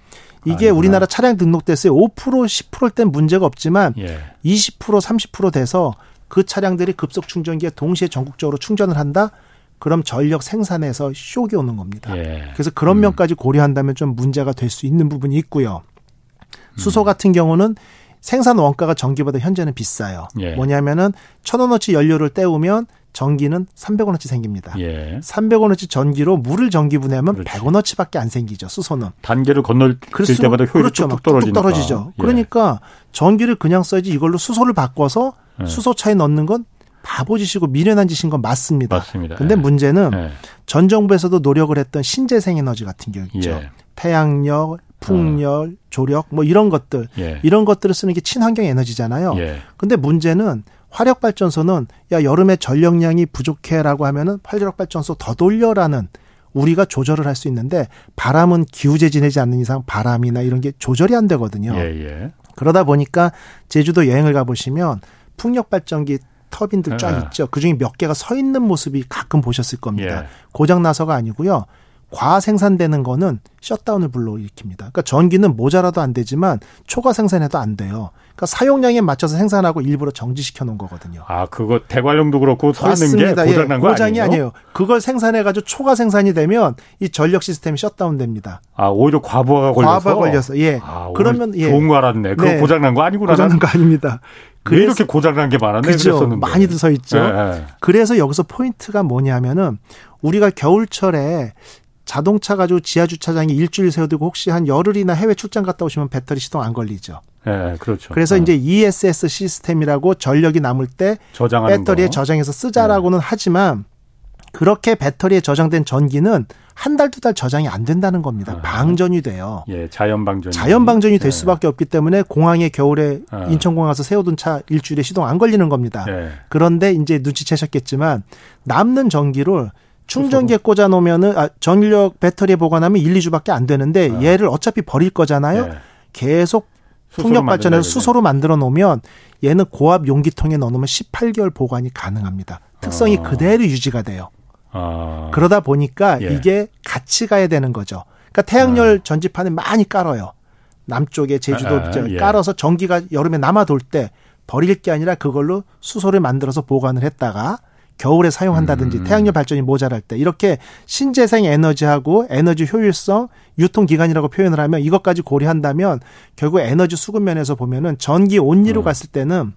이게 아니구나. 우리나라 차량 등록됐어요. 5% 10%일 땐 문제가 없지만 예. 20% 30% 돼서 그 차량들이 급속 충전기에 동시에 전국적으로 충전을 한다? 그럼 전력 생산에서 쇼이 오는 겁니다. 예. 그래서 그런 음. 면까지 고려한다면 좀 문제가 될 수 있는 부분이 있고요. 수소 음. 같은 경우는 생산 원가가 전기보다 현재는 비싸요. 예. 뭐냐면은 천 원어치 연료를 때우면 전기는 300원어치 생깁니다. 예. 300원어치 전기로 물을 전기 분해하면 그렇지. 100원어치밖에 안 생기죠. 수소는. 단계를 건널 때마다 효율이 그렇죠. 뚝뚝 떨어지니까. 떨어지죠. 예. 그러니까 전기를 그냥 써야지 이걸로 수소를 바꿔서 예. 수소차에 넣는 건 바보짓이고 미련한 짓인 건 맞습니다. 맞습니다. 근데 예. 문제는 예. 전 정부에서도 노력을 했던 신재생 에너지 같은 경우 있죠. 예. 태양력, 풍력, 조력 뭐 이런 것들 이런 것들을 쓰는 게 친환경 에너지잖아요. 근데 문제는 화력 발전소는 야 여름에 전력량이 부족해라고 하면은 화력 발전소 더 돌려라는 우리가 조절을 할 수 있는데 바람은 기후제 지내지 않는 이상 바람이나 이런 게 조절이 안 되거든요. 예, 예. 그러다 보니까 제주도 여행을 가보시면 풍력 발전기 터빈들 쫙 예. 있죠. 그 중에 몇 개가 서 있는 모습이 가끔 보셨을 겁니다. 예. 고장 나서가 아니고요. 과잉 생산되는 거는 셧다운을 불러일으킵니다. 그러니까 전기는 모자라도 안 되지만 초과 생산해도 안 돼요. 그러니까 사용량에 맞춰서 생산하고 일부러 정지시켜 놓은 거거든요. 아, 그거 대관령도 그렇고 서 있는 게 고장난 예, 거 고장이 아니에요? 아니에요. 그걸 생산해 가지고 초과 생산이 되면 이 전력 시스템이 셧다운 됩니다. 아, 오히려 과부하가 걸려서 과부하 걸려서 예. 아, 그러면 예. 좋은 거 알았네. 그거 네. 고장난 거 아니구나. 고장난 거 아닙니다. 왜 이렇게 고장난 게 많았네 그죠. 그랬었는데. 많이들 서 있죠. 네. 그래서 여기서 포인트가 뭐냐면은 우리가 겨울철에 자동차 가지고 지하 주차장에 일주일 세워두고 혹시 한 열흘이나 해외 출장 갔다 오시면 배터리 시동 안 걸리죠. 네, 그렇죠. 그래서 어. 이제 ESS 시스템이라고 전력이 남을 때 배터리에 거. 저장해서 쓰자라고는 네. 하지만 그렇게 배터리에 저장된 전기는 한 달, 두 달 저장이 안 된다는 겁니다. 아. 방전이 돼요. 예, 자연 방전. 자연 방전이 될 네. 수밖에 없기 때문에 공항에 겨울에 아. 인천공항 가서 세워둔 차 일주일에 시동 안 걸리는 겁니다. 네. 그런데 이제 눈치채셨겠지만 남는 전기를 충전기에 꽂아 놓으면은 아, 전력 배터리에 보관하면 1, 2주밖에 안 되는데 아. 얘를 어차피 버릴 거잖아요. 네. 계속 풍력 발전해서 수소로 만들어 놓으면 얘는 고압 용기통에 넣어 놓으면 18개월 보관이 가능합니다. 특성이 아. 그대로 유지가 돼요. 아. 그러다 보니까 예. 이게 같이 가야 되는 거죠. 그러니까 태양열 아. 전지판에 많이 깔아요. 남쪽에 제주도 아, 예. 깔아서 전기가 여름에 남아 돌 때 버릴 게 아니라 그걸로 수소를 만들어서 보관을 했다가 겨울에 사용한다든지 음. 태양열 발전이 모자랄 때 이렇게 신재생 에너지하고 에너지 효율성, 유통 기간이라고 표현을 하면 이것까지 고려한다면 결국 에너지 수급 면에서 보면은 전기 온리로 음. 갔을 때는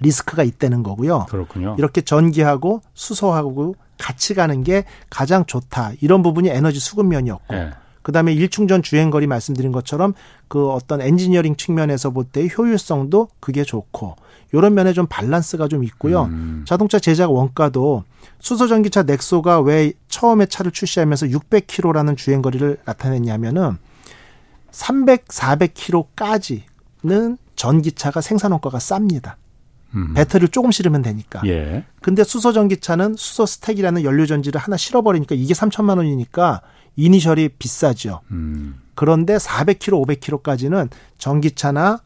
리스크가 있다는 거고요. 그렇군요. 이렇게 전기하고 수소하고 같이 가는 게 가장 좋다. 이런 부분이 에너지 수급 면이었고. 네. 그다음에 일충전 주행거리 말씀드린 것처럼 그 어떤 엔지니어링 측면에서 볼 때 효율성도 그게 좋고 요런 면에 좀 밸런스가 좀 있고요. 음. 자동차 제작 원가도 수소 전기차 넥소가 왜 처음에 차를 출시하면서 600km라는 주행거리를 나타냈냐면은 300, 400km까지는 전기차가 생산 원가가 쌉니다. 음. 배터리를 조금 실으면 되니까. 예. 근데 수소 전기차는 수소 stack이라는 연료 전지를 하나 실어버리니까 이게 3천만 원이니까 이니셜이 비싸죠. 음. 그런데 400km, 500km까지는 전기차나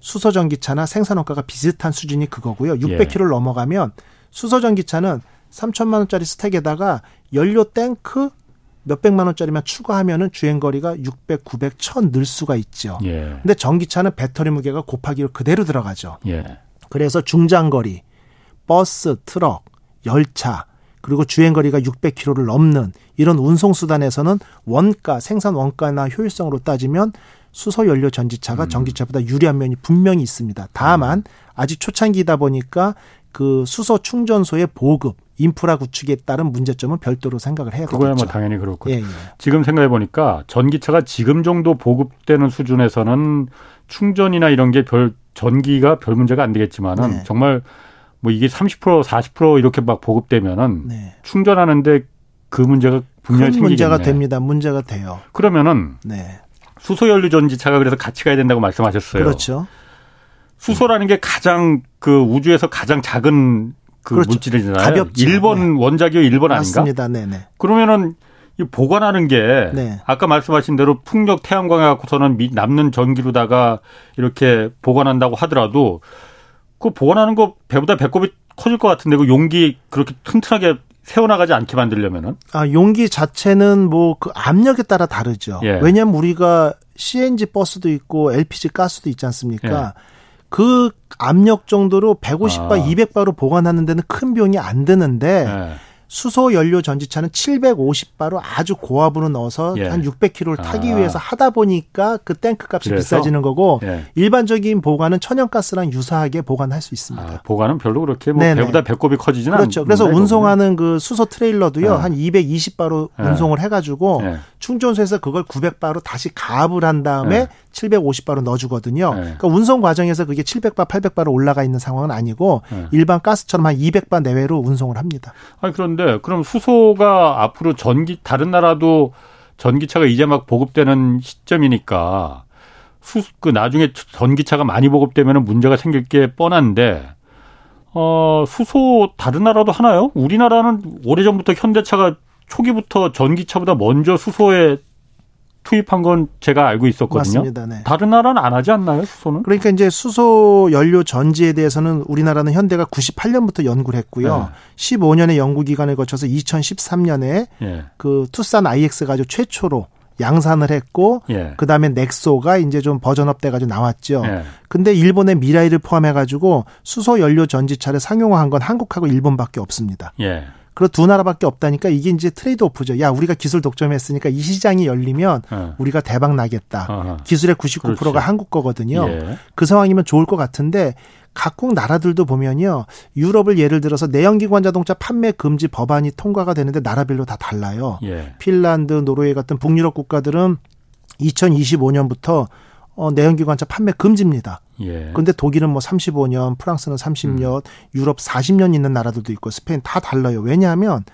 수소 전기차나 생산 원가가 비슷한 수준이 그거고요. 600km를 예. 넘어가면 수소 전기차는 3천만 원짜리 스택에다가 연료 탱크 몇백만 원짜리만 추가하면은 주행 거리가 600, 900, 1000 늘 수가 있죠. 예. 근데 전기차는 배터리 무게가 곱하기로 그대로 들어가죠. 예. 그래서 중장거리, 버스, 트럭, 열차, 그리고 주행 거리가 600km를 넘는 이런 운송 수단에서는 원가, 생산 원가나 효율성으로 따지면 수소 연료 전지차가 음. 전기차보다 유리한 면이 분명히 있습니다. 다만 음. 아직 초창기이다 보니까 그 수소 충전소의 보급, 인프라 구축에 따른 문제점은 별도로 생각을 해야 되겠죠. 그거야 뭐 당연히 그렇고. 예, 예. 지금 생각해 보니까 전기차가 지금 정도 보급되는 수준에서는 충전이나 이런 게 별 전기가 별 문제가 안 되겠지만은 네. 정말 뭐 이게 30% 40% 이렇게 막 보급되면은 네. 충전하는데 그 문제가 분명히 생기겠네. 문제가 됩니다. 문제가 돼요. 그러면은 네. 수소 연료 전지차가 그래서 같이 가야 된다고 말씀하셨어요. 그렇죠. 수소라는 게 가장 그 우주에서 가장 작은 그 그렇죠. 물질이잖아요. 가볍죠. 1번 네. 원자기호 1번 아닌가? 맞습니다. 네네. 그러면은 이 보관하는 게 네. 아까 말씀하신 대로 풍력 태양광에 갖고서는 남는 전기로다가 이렇게 보관한다고 하더라도 그 보관하는 거 배보다 배꼽이 커질 것 같은데 그 용기 그렇게 튼튼하게 세워나가지 않게 만들려면은 아 용기 자체는 뭐 그 압력에 따라 다르죠. 예. 왜냐하면 우리가 CNG 버스도 있고 LPG 가스도 있지 않습니까? 예. 그 압력 정도로 150바, 아. 200바로 보관하는 데는 큰 비용이 안 드는데 예. 수소 연료 전지차는 750바로 아주 고압으로 넣어서 예. 한 600km를 타기 아. 위해서 하다 보니까 그 탱크 값이 그래서? 비싸지는 거고 예. 일반적인 보관은 천연가스랑 유사하게 보관할 수 있습니다. 아, 보관은 별로 그렇게 뭐 배보다 배꼽이 커지지는 그렇죠. 그래서 운송하는 그 수소 트레일러도요. 예. 한 220바로 예. 운송을 해 가지고 예. 충전소에서 그걸 900바로 다시 가압을 한 다음에 750바로 넣어주거든요. 그러니까 운송 과정에서 그게 700바, 800바로 올라가 있는 상황은 아니고 일반 가스처럼 한 200바 내외로 운송을 합니다. 아 그런데 그런데 그럼 수소가 앞으로 전기 다른 나라도 전기차가 이제 막 보급되는 시점이니까 수, 그 나중에 전기차가 많이 보급되면 문제가 생길 게 뻔한데 어, 수소 다른 나라도 하나요? 우리나라는 오래전부터 현대차가 초기부터 전기차보다 먼저 수소에 투입한 건 제가 알고 있었거든요. 맞습니다. 네. 다른 나라는 안 하지 않나요, 수소는? 그러니까 이제 수소 연료 전지에 대해서는 우리나라는 현대가 98년부터 연구를 했고요. 네. 15년의 연구 기간을 거쳐서 2013년에 네. 그 투싼 IX 가지고 최초로 양산을 했고 예. 그다음에 넥소가 이제 좀 version up 돼 가지고 나왔죠. 예. 근데 일본의 미라이를 포함해 가지고 수소 연료 전지차를 상용화한 건 한국하고 일본밖에 없습니다. 예. 그리고 두 나라밖에 없다니까 이게 이제 trade off죠. 야, 우리가 기술 독점했으니까 이 시장이 열리면 어. 우리가 대박 나겠다. 어허. 기술의 99%가 그렇지. 한국 거거든요. 예. 그 상황이면 좋을 것 같은데 각국 나라들도 보면요. 유럽을 예를 들어서 내연기관 자동차 판매 금지 법안이 통과가 되는데 나라별로 다 달라요. 예. 핀란드, 노르웨이 같은 북유럽 국가들은 2025년부터 어, 내연기관차 판매 금지입니다. 예. 근데 독일은 뭐 35년, 프랑스는 30년, 음. 유럽 40년 있는 나라들도 있고 스페인 다 달라요. 왜냐하면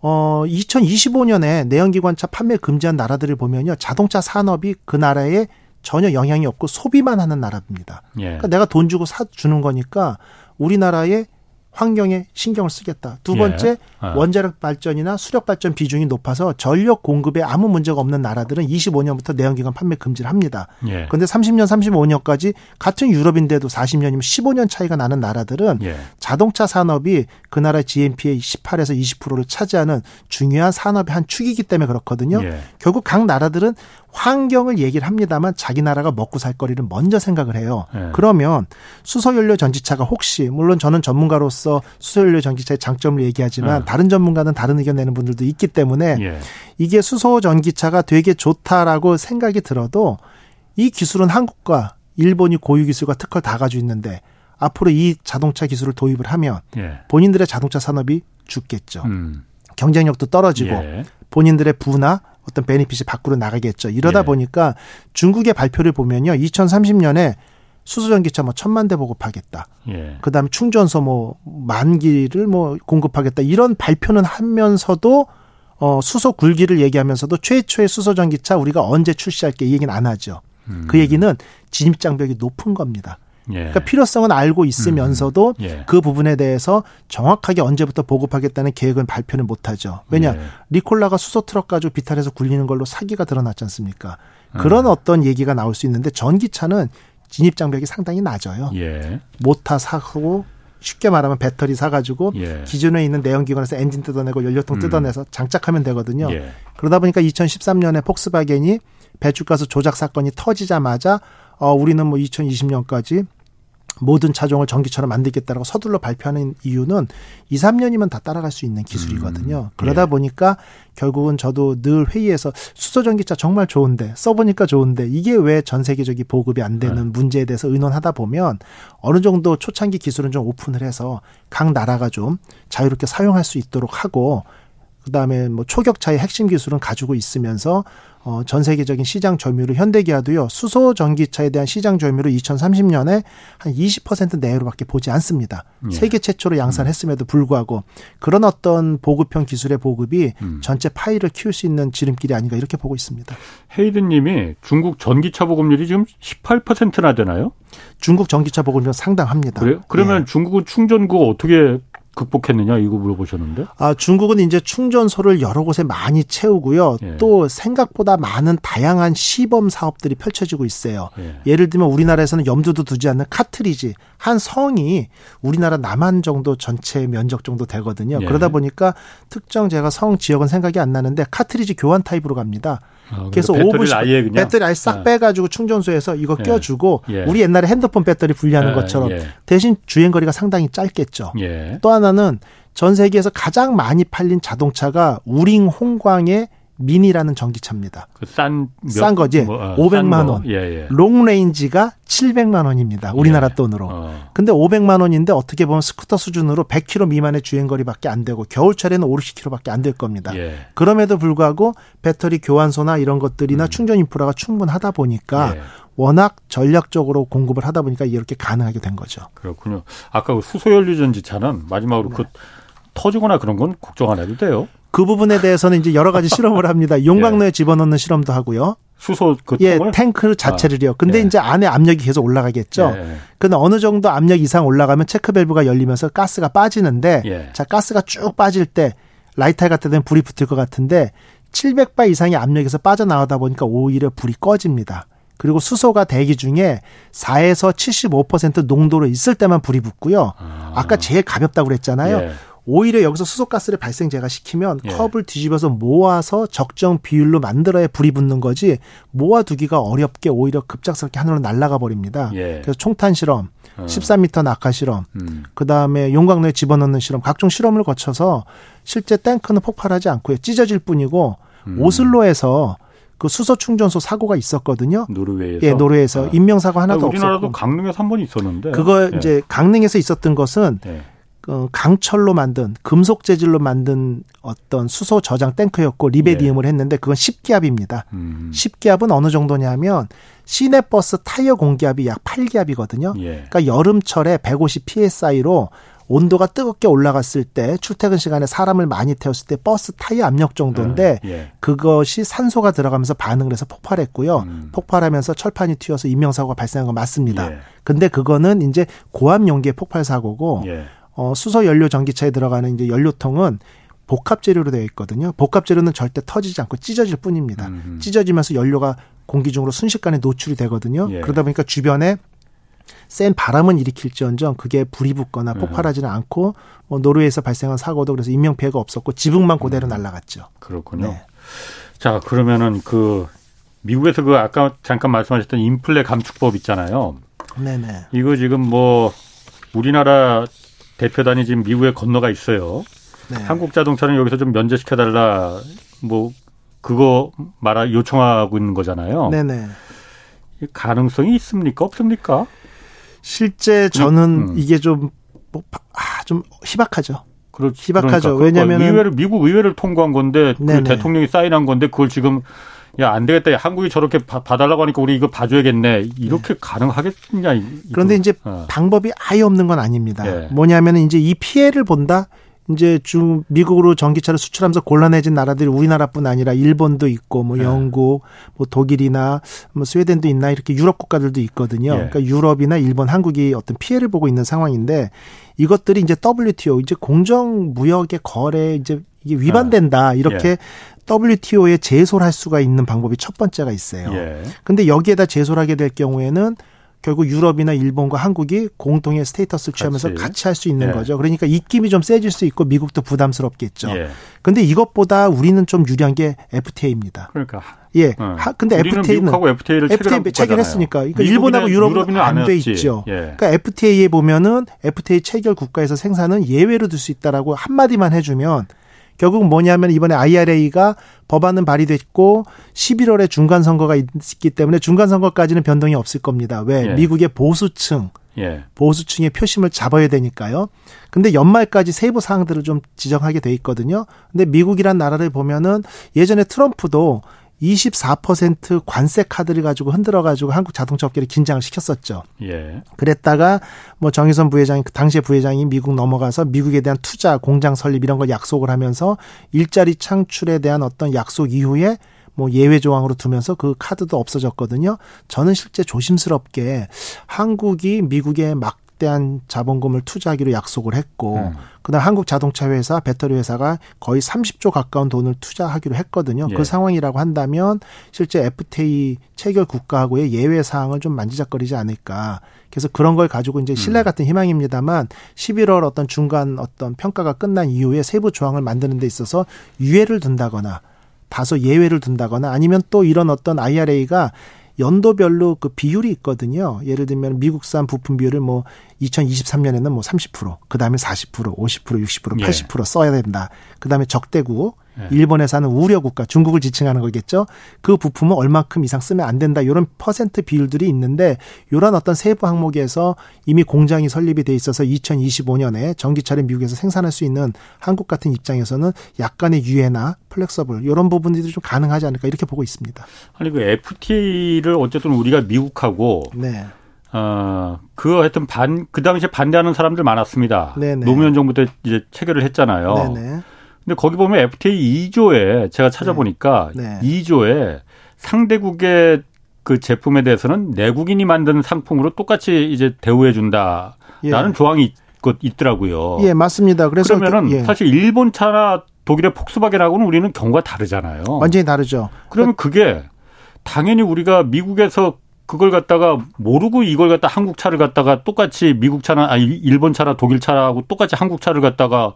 어 2025년에 내연기관차 판매 금지한 나라들을 보면요. 자동차 산업이 그 나라에 전혀 영향이 없고 소비만 하는 나라입니다. 예. 그러니까 내가 돈 주고 사 주는 거니까 우리나라의 환경에 신경을 쓰겠다. 두 번째 예. 어. 원자력 발전이나 수력 발전 비중이 높아서 전력 공급에 아무 문제가 없는 나라들은 25년부터 내연기관 판매 금지를 합니다. 예. 그런데 30년, 35년까지 같은 유럽인데도 40년이면 15년 차이가 나는 나라들은 예. 자동차 산업이 그 나라 GNP의 18에서 20%를 차지하는 중요한 산업의 한 축이기 때문에 그렇거든요. 예. 결국 각 나라들은 환경을 얘기를 합니다만 자기 나라가 먹고 살 거리를 먼저 생각을 해요. 예. 그러면 수소 연료 전지차가 혹시 물론 저는 전문가로서 수소연료 전기차의 장점을 얘기하지만 예. 다른 전문가는 다른 의견 내는 분들도 있기 때문에 예. 이게 수소 전기차가 되게 좋다라고 생각이 들어도 이 기술은 한국과 일본이 고유 기술과 특허를 다 가지고 있는데 앞으로 이 자동차 기술을 도입을 하면 예. 본인들의 자동차 산업이 죽겠죠. 음. 경쟁력도 떨어지고 예. 본인들의 부나 어떤 베니핏이 밖으로 나가겠죠. 이러다 예. 보니까 중국의 발표를 보면요. 2030년에 수소전기차 뭐 천만 대 보급하겠다. 예. 그다음에 충전소 뭐 만기를 뭐 공급하겠다. 이런 발표는 하면서도 어 수소 굴기를 얘기하면서도 최초의 수소전기차 우리가 언제 출시할게 이 얘기는 안 하죠. 음. 그 얘기는 진입 장벽이 높은 겁니다. 예. 그러니까 필요성은 알고 있으면서도 음. 예. 그 부분에 대해서 정확하게 언제부터 보급하겠다는 계획은 발표는 못하죠. 왜냐 예. 니콜라가 수소 트럭 가지고 비탈에서 굴리는 걸로 사기가 드러났지 않습니까? 그런 음. 어떤 얘기가 나올 수 있는데 전기차는 진입 장벽이 상당히 낮아요. 예. 모타 사고 쉽게 말하면 배터리 사가지고 예. 기존에 있는 내연기관에서 엔진 뜯어내고 연료통 음. 뜯어내서 장착하면 되거든요. 예. 그러다 보니까 2013년에 폭스바겐이 배출가스 조작 사건이 터지자마자 어 우리는 뭐 2020년까지 모든 차종을 전기처럼 만들겠다라고 서둘러 발표하는 이유는 2, 3년이면 다 따라갈 수 있는 기술이거든요. 음, 그러다 예. 보니까 결국은 저도 늘 회의에서 수소 전기차 정말 좋은데 써보니까 좋은데 이게 왜 전 세계적인 보급이 안 되는 네. 문제에 대해서 의논하다 보면 어느 정도 초창기 기술은 좀 오픈을 해서 각 나라가 좀 자유롭게 사용할 수 있도록 하고 그다음에 뭐 초격차의 핵심 기술은 가지고 있으면서 어, 전 세계적인 시장 점유율 현대기아도요 수소 전기차에 대한 시장 점유율을 2030년에 한 20% 내외로밖에 보지 않습니다. 예. 세계 최초로 양산했음에도 불구하고 그런 어떤 보급형 기술의 보급이 음. 전체 파이를 키울 수 있는 지름길이 아닌가 이렇게 보고 있습니다. 헤이든님이 중국 전기차 보급률이 지금 18%나 되나요? 중국 전기차 보급률 상당합니다. 그래요? 그러면 예. 중국은 충전구 어떻게 극복했느냐 이거 물어보셨는데. 아 중국은 이제 충전소를 여러 곳에 많이 채우고요. 예. 또 생각보다 많은 다양한 시범 사업들이 펼쳐지고 있어요. 예. 를 들면 우리나라에서는 염두도 두지 않는 카트리지 한 성이 우리나라 남한 정도 전체 면적 정도 되거든요. 예. 그러다 보니까 특정 제가 성 지역은 생각이 안 나는데 카트리지 교환 타입으로 갑니다. 아, 그래서 배터리를 아예 그냥 배터리 아예 싹 아. 빼가지고 충전소에서 이거 예. 껴주고 예. 우리 옛날에 핸드폰 배터리 분리하는 예. 것처럼 예. 대신 주행 거리가 상당히 짧겠죠. 예. 또 하나는 전 세계에서 가장 많이 팔린 자동차가 우링 홍광 미니라는 전기차입니다. 그 싼 싼 거지. 뭐, 어, 500만 원. 예, 예. long range가 700만 원입니다. 우리나라 예. 돈으로. 어. 근데 500만 원인데 어떻게 보면 스쿠터 수준으로 100km 미만의 주행 거리밖에 안 되고 겨울철에는 5, 60km밖에 안 될 겁니다. 예. 그럼에도 불구하고 배터리 교환소나 이런 것들이나 음. 충전 인프라가 충분하다 보니까 예. 워낙 전략적으로 공급을 하다 보니까 이렇게 가능하게 된 거죠. 그렇군요. 아까 그 수소연료 전지차는 마지막으로 네. 그 터지거나 그런 건 걱정 안 해도 돼요. 그 부분에 대해서는 이제 여러 가지 실험을 합니다. [LAUGHS] 용광로에 예. 집어넣는 실험도 하고요. 수소 그 예, 탱크 자체를요. 근데 아, 예. 이제 안에 압력이 계속 올라가겠죠. 예. 근데 어느 정도 압력 이상 올라가면 체크 밸브가 열리면서 가스가 빠지는데 예. 자, 가스가 쭉 빠질 때 라이터 같은 데는 불이 붙을 것 같은데 700바 이상의 압력에서 빠져나오다 보니까 오히려 불이 꺼집니다. 그리고 수소가 대기 중에 4에서 75% 농도로 있을 때만 불이 붙고요. 아. 아까 제일 가볍다고 그랬잖아요. 예. 오히려 여기서 수소가스를 발생제가 시키면 예. 컵을 뒤집어서 모아서 적정 비율로 만들어야 불이 붙는 거지 모아두기가 어렵게 오히려 급작스럽게 하늘로 날아가 버립니다. 예. 그래서 총탄 실험, 어. 13m 낙하 실험, 음. 그 다음에 용광로에 집어넣는 실험, 각종 실험을 거쳐서 실제 탱크는 폭발하지 않고요. 찢어질 뿐이고 음. 오슬로에서 그 수소 충전소 사고가 있었거든요. 노르웨이에서. 예, 노르웨이에서 아. 인명 사고 하나도 아, 우리나라도 없었고. 강릉에서 한 번 있었는데. 그거 예. 이제 강릉에서 있었던 것은 예. 어, 강철로 만든 금속 재질로 만든 어떤 수소 저장 탱크였고 리베디움을 예. 했는데 그건 10기압입니다. 음. 10기압은 어느 정도냐면 시내버스 타이어 공기압이 약 8기압이거든요. 예. 그러니까 여름철에 150 psi로 온도가 뜨겁게 올라갔을 때 출퇴근 시간에 사람을 많이 태웠을 때 버스 타이어 압력 정도인데 예. 예. 그것이 산소가 들어가면서 반응을 해서 폭발했고요. 음. 폭발하면서 철판이 튀어서 인명사고가 발생한 건 맞습니다. 예. 근데 그거는 이제 고압 용기의 폭발 사고고 예. 어, 수소 연료 전기차에 들어가는 이제 연료통은 복합 재료로 되어 있거든요. 복합 재료는 절대 터지지 않고 찢어질 뿐입니다. 음. 찢어지면서 연료가 공기 중으로 순식간에 노출이 되거든요. 예. 그러다 보니까 주변에 센 바람은 일으킬지언정 그게 불이 붙거나 음. 폭발하지는 음. 않고 뭐 노르웨이에서 발생한 사고도 그래서 인명 피해가 없었고 지붕만 그대로 음. 날아갔죠. 그렇군요. 네. 자 그러면은 그 미국에서 그 아까 잠깐 말씀하셨던 인플레 감축법 있잖아요. 네네. 이거 지금 뭐 우리나라 대표단이 지금 미국에 건너가 있어요. 네. 한국 자동차는 여기서 좀 면제시켜 달라 뭐 그거 말아 요청하고 있는 거잖아요. 네네. 가능성이 있습니까? 없습니까? 실제 저는 음. 이게 좀, 뭐, 아, 좀 희박하죠. 그렇지. 희박하죠. 그러니까. 왜냐하면 의회를 미국 의회를 통과한 건데 그 대통령이 사인한 건데 그걸 지금 야, 안 되겠다. 한국이 저렇게 봐, 달라고 하니까 우리 이거 봐줘야겠네. 이렇게 네. 가능하겠냐. 그런데 이제 어. 방법이 아예 없는 건 아닙니다. 네. 뭐냐면 이제 이 피해를 본다? 이제 중 미국으로 전기차를 수출하면서 곤란해진 나라들이 우리나라뿐 아니라 일본도 있고 뭐 네. 영국, 뭐 독일이나 뭐 스웨덴도 있나 이렇게 유럽 국가들도 있거든요. 네. 그러니까 유럽이나 일본, 한국이 어떤 피해를 보고 있는 상황인데 이것들이 이제 WTO 이제 공정 무역의 거래 이제 이게 위반된다 이렇게 예. WTO에 제소를 할 수가 있는 방법이 첫 번째가 있어요. 예. 근데 여기에다 제소를 하게 될 경우에는 결국 유럽이나 일본과 한국이 공동의 스테이터스를 취하면서 같이, 같이 할 수 있는 예. 거죠. 그러니까 입김이 좀 세질 수 있고 미국도 부담스럽겠죠. 예. 근데 이것보다 우리는 좀 유리한 게 FTA입니다. 그러니까 예. 어. 하, 근데 FTA는 미국하고 FTA를 FTA 체결했으니까 그러니까 일본하고 유럽은 안 돼 있죠. 예. 그러니까 FTA에 보면은 FTA 체결 국가에서 생산은 예외로 둘 수 있다라고 한 마디만 해 주면 결국 뭐냐면 이번에 IRA가 법안은 발의됐고 11월에 중간 선거가 있기 때문에 중간 선거까지는 변동이 없을 겁니다. 왜? 예. 미국의 보수층 예. 보수층의 표심을 잡아야 되니까요. 근데 연말까지 세부 사항들을 좀 지정하게 돼 있거든요. 근데 미국이란 나라를 보면은 예전에 트럼프도 24% 관세 카드를 가지고 흔들어 가지고 한국 자동차 업계를 긴장을 시켰었죠. 예. 그랬다가 뭐 정의선 부회장이 그 당시에 부회장이 미국 넘어가서 미국에 대한 투자, 공장 설립 이런 걸 약속을 하면서 일자리 창출에 대한 어떤 약속 이후에 뭐 예외 조항으로 두면서 그 카드도 없어졌거든요. 저는 실제 조심스럽게 한국이 미국에 막 막대한 자본금을 투자하기로 약속을 했고 음. 그다음 한국 자동차 회사, 배터리 회사가 거의 30조 가까운 돈을 투자하기로 했거든요. 그 예. 그 상황이라고 한다면 실제 FTA 체결 국가하고의 예외 사항을 좀 만지작거리지 않을까. 그래서 그런 걸 가지고 이제 신뢰 음. 같은 희망입니다만 11월 어떤 중간 어떤 평가가 끝난 이후에 세부 조항을 만드는 데 있어서 유예를 둔다거나 다소 예외를 둔다거나 아니면 또 이런 어떤 IRA가 연도별로 그 비율이 있거든요. 예를 들면 미국산 부품 비율을 뭐 2023년에는 뭐 30%, 그 다음에 40%, 50%, 60%, 80% 예. 써야 된다. 그 다음에 적대국, 예. 일본에서 하는 우려 국가, 중국을 지칭하는 거겠죠. 그 부품은 얼마큼 이상 쓰면 안 된다. 이런 퍼센트 비율들이 있는데 이런 어떤 세부 항목에서 이미 공장이 설립이 돼 있어서 2025년에 전기차를 미국에서 생산할 수 있는 한국 같은 입장에서는 약간의 유예나 flexible 이런 부분들이 좀 가능하지 않을까 이렇게 보고 있습니다. 아니 그 FTA를 어쨌든 우리가 미국하고 네. 어, 그 하여튼 반, 그 당시에 반대하는 사람들 많았습니다. 네네. 노무현 정부 때 이제 체결을 했잖아요. 네네. 근데 거기 보면 FTA 2조에 제가 찾아보니까 네. 네. 2조에 상대국의 그 제품에 대해서는 내국인이 만든 상품으로 똑같이 이제 대우해 준다라는 예. 조항이 있, 더라고요 예, 맞습니다. 그래서 그러면은 그, 예. 사실 일본 차나 독일의 폭스바겐하고는 우리는 경우가 다르잖아요. 완전히 다르죠. 그러면 그게 당연히 우리가 미국에서 그걸 갖다가 모르고 이걸 갖다 한국 차를 갖다가 똑같이 미국 차나 아니 일본 차나 독일 차하고 똑같이 한국 차를 갖다가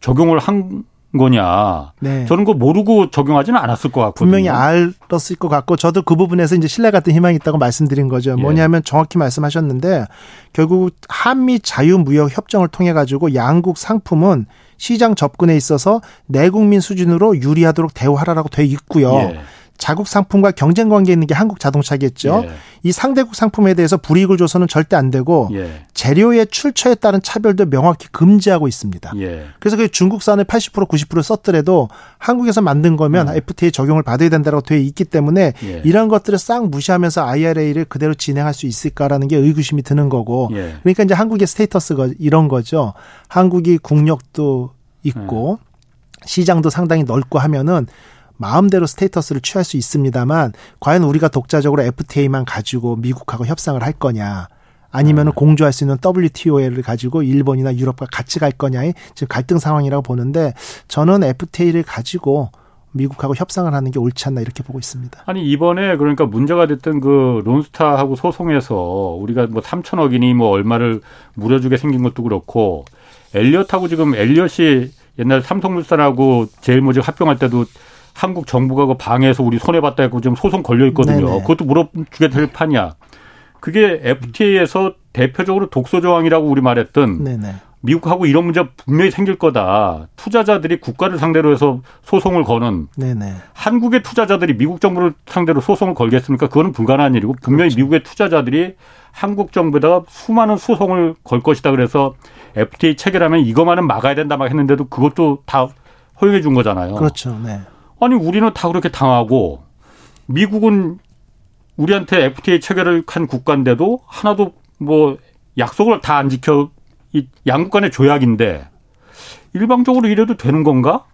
적용을 한 거냐. 네. 저는 그 모르고 적용하지는 않았을 것 같거든요. 분명히 알았을 것 같고 저도 그 부분에서 이제 신뢰 같은 희망이 있다고 말씀드린 거죠. 예. 뭐냐면 정확히 말씀하셨는데 결국 한미 자유무역 협정을 통해 가지고 양국 상품은 시장 접근에 있어서 내국민 수준으로 유리하도록 대우하라라고 돼 있고요. 예. 자국 상품과 경쟁 관계에 있는 게 한국 자동차겠죠. 예. 이 상대국 상품에 대해서 불이익을 줘서는 절대 안 되고 예. 재료의 출처에 따른 차별도 명확히 금지하고 있습니다. 예. 그래서 그 중국산을 80% 90% 썼더라도 한국에서 만든 거면 음. FTA 적용을 받아야 된다고 되어 있기 때문에 예. 이런 것들을 싹 무시하면서 IRA를 그대로 진행할 수 있을까라는 게 의구심이 드는 거고 예. 그러니까 이제 한국의 스테이터스가 이런 거죠. 한국이 국력도 있고 음. 시장도 상당히 넓고 하면은 마음대로 스테이터스를 취할 수 있습니다만 과연 우리가 독자적으로 FTA만 가지고 미국하고 협상을 할 거냐 아니면 은 음. 공조할 수 있는 WTO를 가지고 일본이나 유럽과 같이 갈 거냐의 지금 갈등 상황이라고 보는데 저는 FTA를 가지고 미국하고 협상을 하는 게 옳지 않나 이렇게 보고 있습니다. 아니 이번에 그러니까 문제가 됐던 그 론스타하고 소송에서 우리가 뭐 3천억이니 뭐 얼마를 물어주게 생긴 것도 그렇고 엘리엇하고 지금 엘리엇이 옛날 삼성물산하고 제일모직 합병할 때도 한국 정부가 그 방해해서 우리 손해봤다 했고 지금 소송 걸려 있거든요. 네네. 그것도 물어주게 될 판이야. 그게 FTA에서 대표적으로 독소 조항이라고 우리 말했던 네네. 미국하고 이런 문제 분명히 생길 거다. 투자자들이 국가를 상대로 해서 소송을 거는 네네. 한국의 투자자들이 미국 정부를 상대로 소송을 걸겠습니까? 그거는 불가능한 일이고 분명히 그렇죠. 미국의 투자자들이 한국 정부에다가 수많은 소송을 걸 것이다. 그래서 FTA 체결하면 이것만은 막아야 된다 막 했는데도 그것도 다 허용해 준 거잖아요. 그렇죠. 네. 아니 우리는 다 그렇게 당하고 미국은 우리한테 FTA 체결을 한 국가인데도 하나도 뭐 약속을 다 안 지켜 이 양국 간의 조약인데 일방적으로 이래도 되는 건가?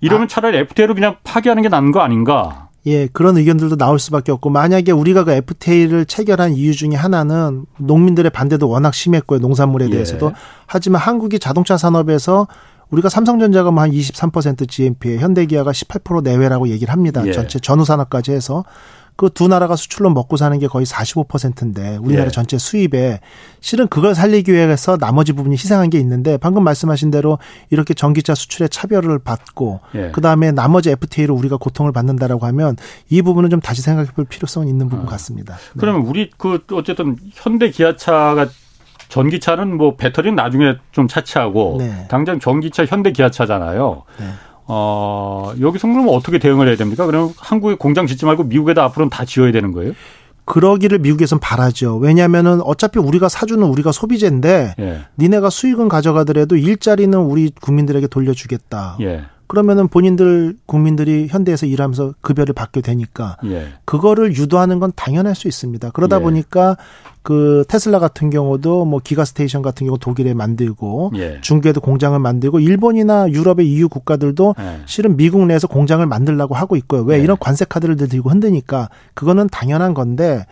이러면 아. 차라리 FTA로 그냥 파기하는 게 나은 거 아닌가? 예, 그런 의견들도 나올 수밖에 없고 만약에 우리가 그 FTA를 체결한 이유 중에 하나는 농민들의 반대도 워낙 심했고요. 농산물에 예. 대해서도. 예. 하지만 한국이 자동차 산업에서 우리가 삼성전자가 뭐 한 23% GMP에 현대기아가 18% 내외라고 얘기를 합니다. 예. 전체 전후 산업까지 해서 그 두 나라가 수출로 먹고 사는 게 거의 45%인데 우리나라 예. 전체 수입에 실은 그걸 살리기 위해서 나머지 부분이 희생한 게 있는데 방금 말씀하신 대로 이렇게 전기차 수출에 차별을 받고 예. 그다음에 나머지 FTA로 우리가 고통을 받는다라고 하면 이 부분은 좀 다시 생각해 볼 필요성이 있는 부분 아. 같습니다. 네. 그러면 우리 그 어쨌든 현대 기아차가 전기차는 뭐 배터리는 나중에 좀 차치하고 네. 당장 전기차 현대 기아차잖아요. 네. 어, 여기서 그러면 어떻게 대응을 해야 됩니까? 그러면 한국에 공장 짓지 말고 미국에다 앞으로는 다 지어야 되는 거예요? 그러기를 미국에선 바라죠. 왜냐하면은 어차피 우리가 사주는 우리가 소비재인데 예. 니네가 수익은 가져가더라도 일자리는 우리 국민들에게 돌려주겠다. 예. 그러면은 본인들 국민들이 현대에서 일하면서 급여를 받게 되니까 예. 그거를 유도하는 건 당연할 수 있습니다. 그러다 예. 보니까 그 테슬라 같은 경우도 뭐 Giga Station 같은 경우 독일에 만들고 예. 중국에도 공장을 만들고 일본이나 유럽의 EU 국가들도 예. 실은 미국 내에서 공장을 만들라고 하고 있고요. 왜 예. 이런 관세 카드를 들고 흔드니까 그거는 당연한 건데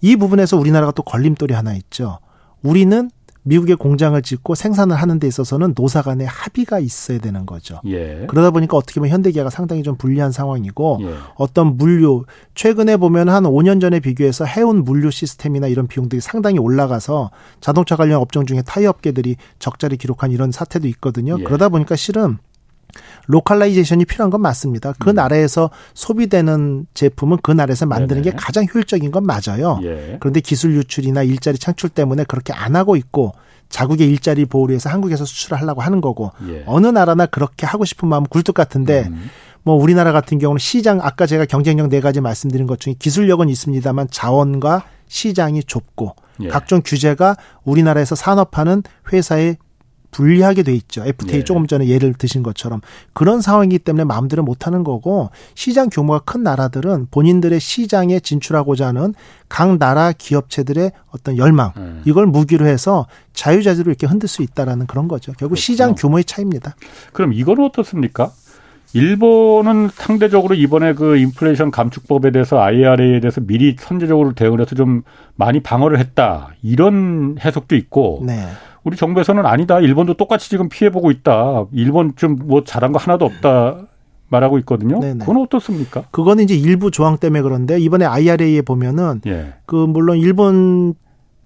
이 부분에서 우리나라가 또 걸림돌이 하나 있죠. 우리는 미국에 공장을 짓고 생산을 하는 데 있어서는 노사 간의 합의가 있어야 되는 거죠. 예. 그러다 보니까 어떻게 보면 현대기아가 상당히 좀 불리한 상황이고 예. 어떤 물류 최근에 보면 한 5년 전에 비교해서 해운 물류 시스템이나 이런 비용들이 상당히 올라가서 자동차 관련 업종 중에 타이어 업계들이 적자를 기록한 이런 사태도 있거든요. 예. 그러다 보니까 실은 localization이 필요한 건 맞습니다. 그 음. 나라에서 소비되는 제품은 그 나라에서 만드는 네네. 게 가장 효율적인 건 맞아요. 예. 그런데 기술 유출이나 일자리 창출 때문에 그렇게 안 하고 있고 자국의 일자리 보호를 위해서 한국에서 수출을 하려고 하는 거고 예. 어느 나라나 그렇게 하고 싶은 마음은 굴뚝 같은데 음. 뭐 우리나라 같은 경우는 시장 아까 제가 경쟁력 네 가지 말씀드린 것 중에 기술력은 있습니다만 자원과 시장이 좁고 예. 각종 규제가 우리나라에서 산업하는 회사의 불리하게 돼 있죠. FTA 네. 조금 전에 예를 드신 것처럼 그런 상황이기 때문에 마음대로 못 하는 거고 시장 규모가 큰 나라들은 본인들의 시장에 진출하고자 하는 각 나라 기업체들의 어떤 열망 음. 이걸 무기로 해서 자유자재로 이렇게 흔들 수 있다라는 그런 거죠. 결국 그렇구나. 시장 규모의 차이입니다. 그럼 이거는 어떻습니까? 일본은 상대적으로 이번에 그 인플레이션 감축법에 대해서 IRA에 대해서 미리 선제적으로 대응을 해서 좀 많이 방어를 했다. 이런 해석도 있고 네. 우리 정부에서는 아니다. 일본도 똑같이 지금 피해보고 있다. 일본 좀 뭐 잘한 거 하나도 없다. 말하고 있거든요. 네네. 그건 어떻습니까? 그거는 이제 일부 조항 때문에 그런데 이번에 IRA에 보면은 예. 그 물론 일본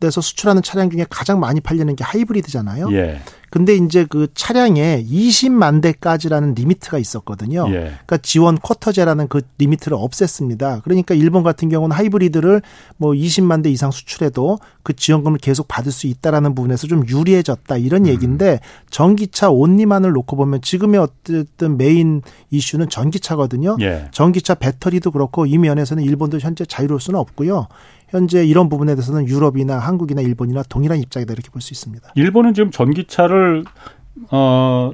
에서 수출하는 차량 중에 가장 많이 팔리는 게 하이브리드잖아요. 예. 근데 이제 그 차량에 20만 대까지라는 limit가 있었거든요. 예. 그러니까 지원 쿼터제라는 그 limit를 없앴습니다. 그러니까 일본 같은 경우는 하이브리드를 뭐 20만 대 이상 수출해도 그 지원금을 계속 받을 수 있다라는 부분에서 좀 유리해졌다 이런 음. 얘기인데 전기차 only만을 놓고 보면 지금의 어쨌든 메인 이슈는 전기차거든요. 예. 전기차 배터리도 그렇고 이 면에서는 일본도 현재 자유로울 수는 없고요. 현재 이런 부분에 대해서는 유럽이나 한국이나 일본이나 동일한 입장이다 이렇게 볼 수 있습니다. 일본은 지금 전기차를 어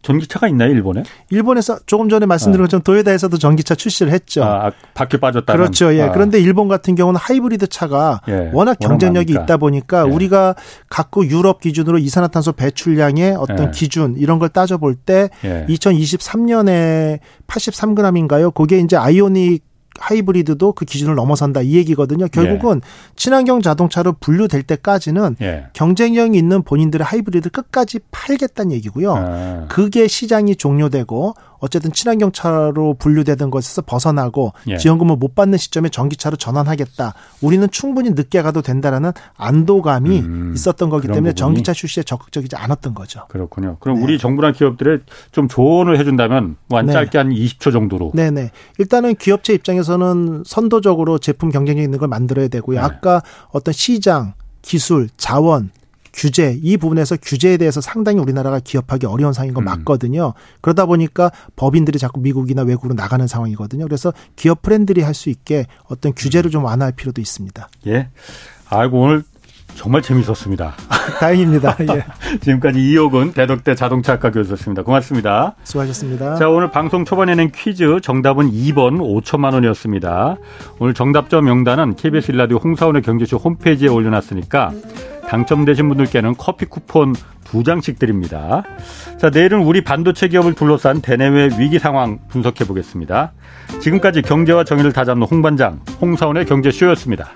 전기차가 있나요, 일본에? 일본에서 조금 전에 말씀드린 아. 것처럼 도요다에서도 전기차 출시를 했죠. 아, 바퀴 빠졌다. 그렇죠. 예. 아. 그런데 일본 같은 경우는 하이브리드 차가 예. 워낙 경쟁력이 워낙 있다 보니까 예. 우리가 갖고 유럽 기준으로 이산화탄소 배출량의 어떤 예. 기준 이런 걸 따져볼 때 2023년에 83g인가요? 그게 이제 아이오닉 하이브리드도 그 기준을 넘어선다 이 얘기거든요. 결국은 예. 친환경 자동차로 분류될 때까지는 예. 경쟁력이 있는 본인들의 하이브리드 끝까지 팔겠다는 얘기고요. 아. 그게 시장이 종료되고 어쨌든 친환경 차로 분류되던 것에서 벗어나고 예. 지원금을 못 받는 시점에 전기차로 전환하겠다. 우리는 충분히 늦게 가도 된다라는 안도감이 음, 있었던 거기 때문에 부분이? 전기차 출시에 적극적이지 않았던 거죠. 그렇군요. 그럼 네. 우리 정부나 기업들에 좀 조언을 해준다면 뭐한 네. 짧게 한 20초 정도로. 네네. 일단은 기업체 입장에서는 선도적으로 제품 경쟁력 있는 걸 만들어야 되고요. 네. 아까 어떤 시장, 기술, 자원 규제 이 부분에서 규제에 대해서 상당히 우리나라가 기업하기 어려운 상황인 건 음. 맞거든요. 그러다 보니까 법인들이 자꾸 미국이나 외국으로 나가는 상황이거든요. 그래서 기업 프렌들이 할 수 있게 어떤 규제를 좀 완화할 필요도 있습니다. 예. 아이고 오늘 정말 재밌었습니다. [LAUGHS] 다행입니다. [LAUGHS] 예. 지금까지 이호근 대덕대 자동차학과 교수였습니다. 고맙습니다. 수고하셨습니다. 자, 오늘 방송 초반에는 퀴즈 정답은 2번 5천만 원이었습니다. 오늘 정답자 명단은 KBS 일라디오 홍사원의 경제쇼 홈페이지에 올려놨으니까 당첨되신 분들께는 커피 쿠폰 두 장씩 드립니다. 자, 내일은 우리 반도체 기업을 둘러싼 대내외 위기 상황 분석해 보겠습니다. 지금까지 경제와 정의를 다잡는 홍반장, 홍사원의 경제쇼였습니다.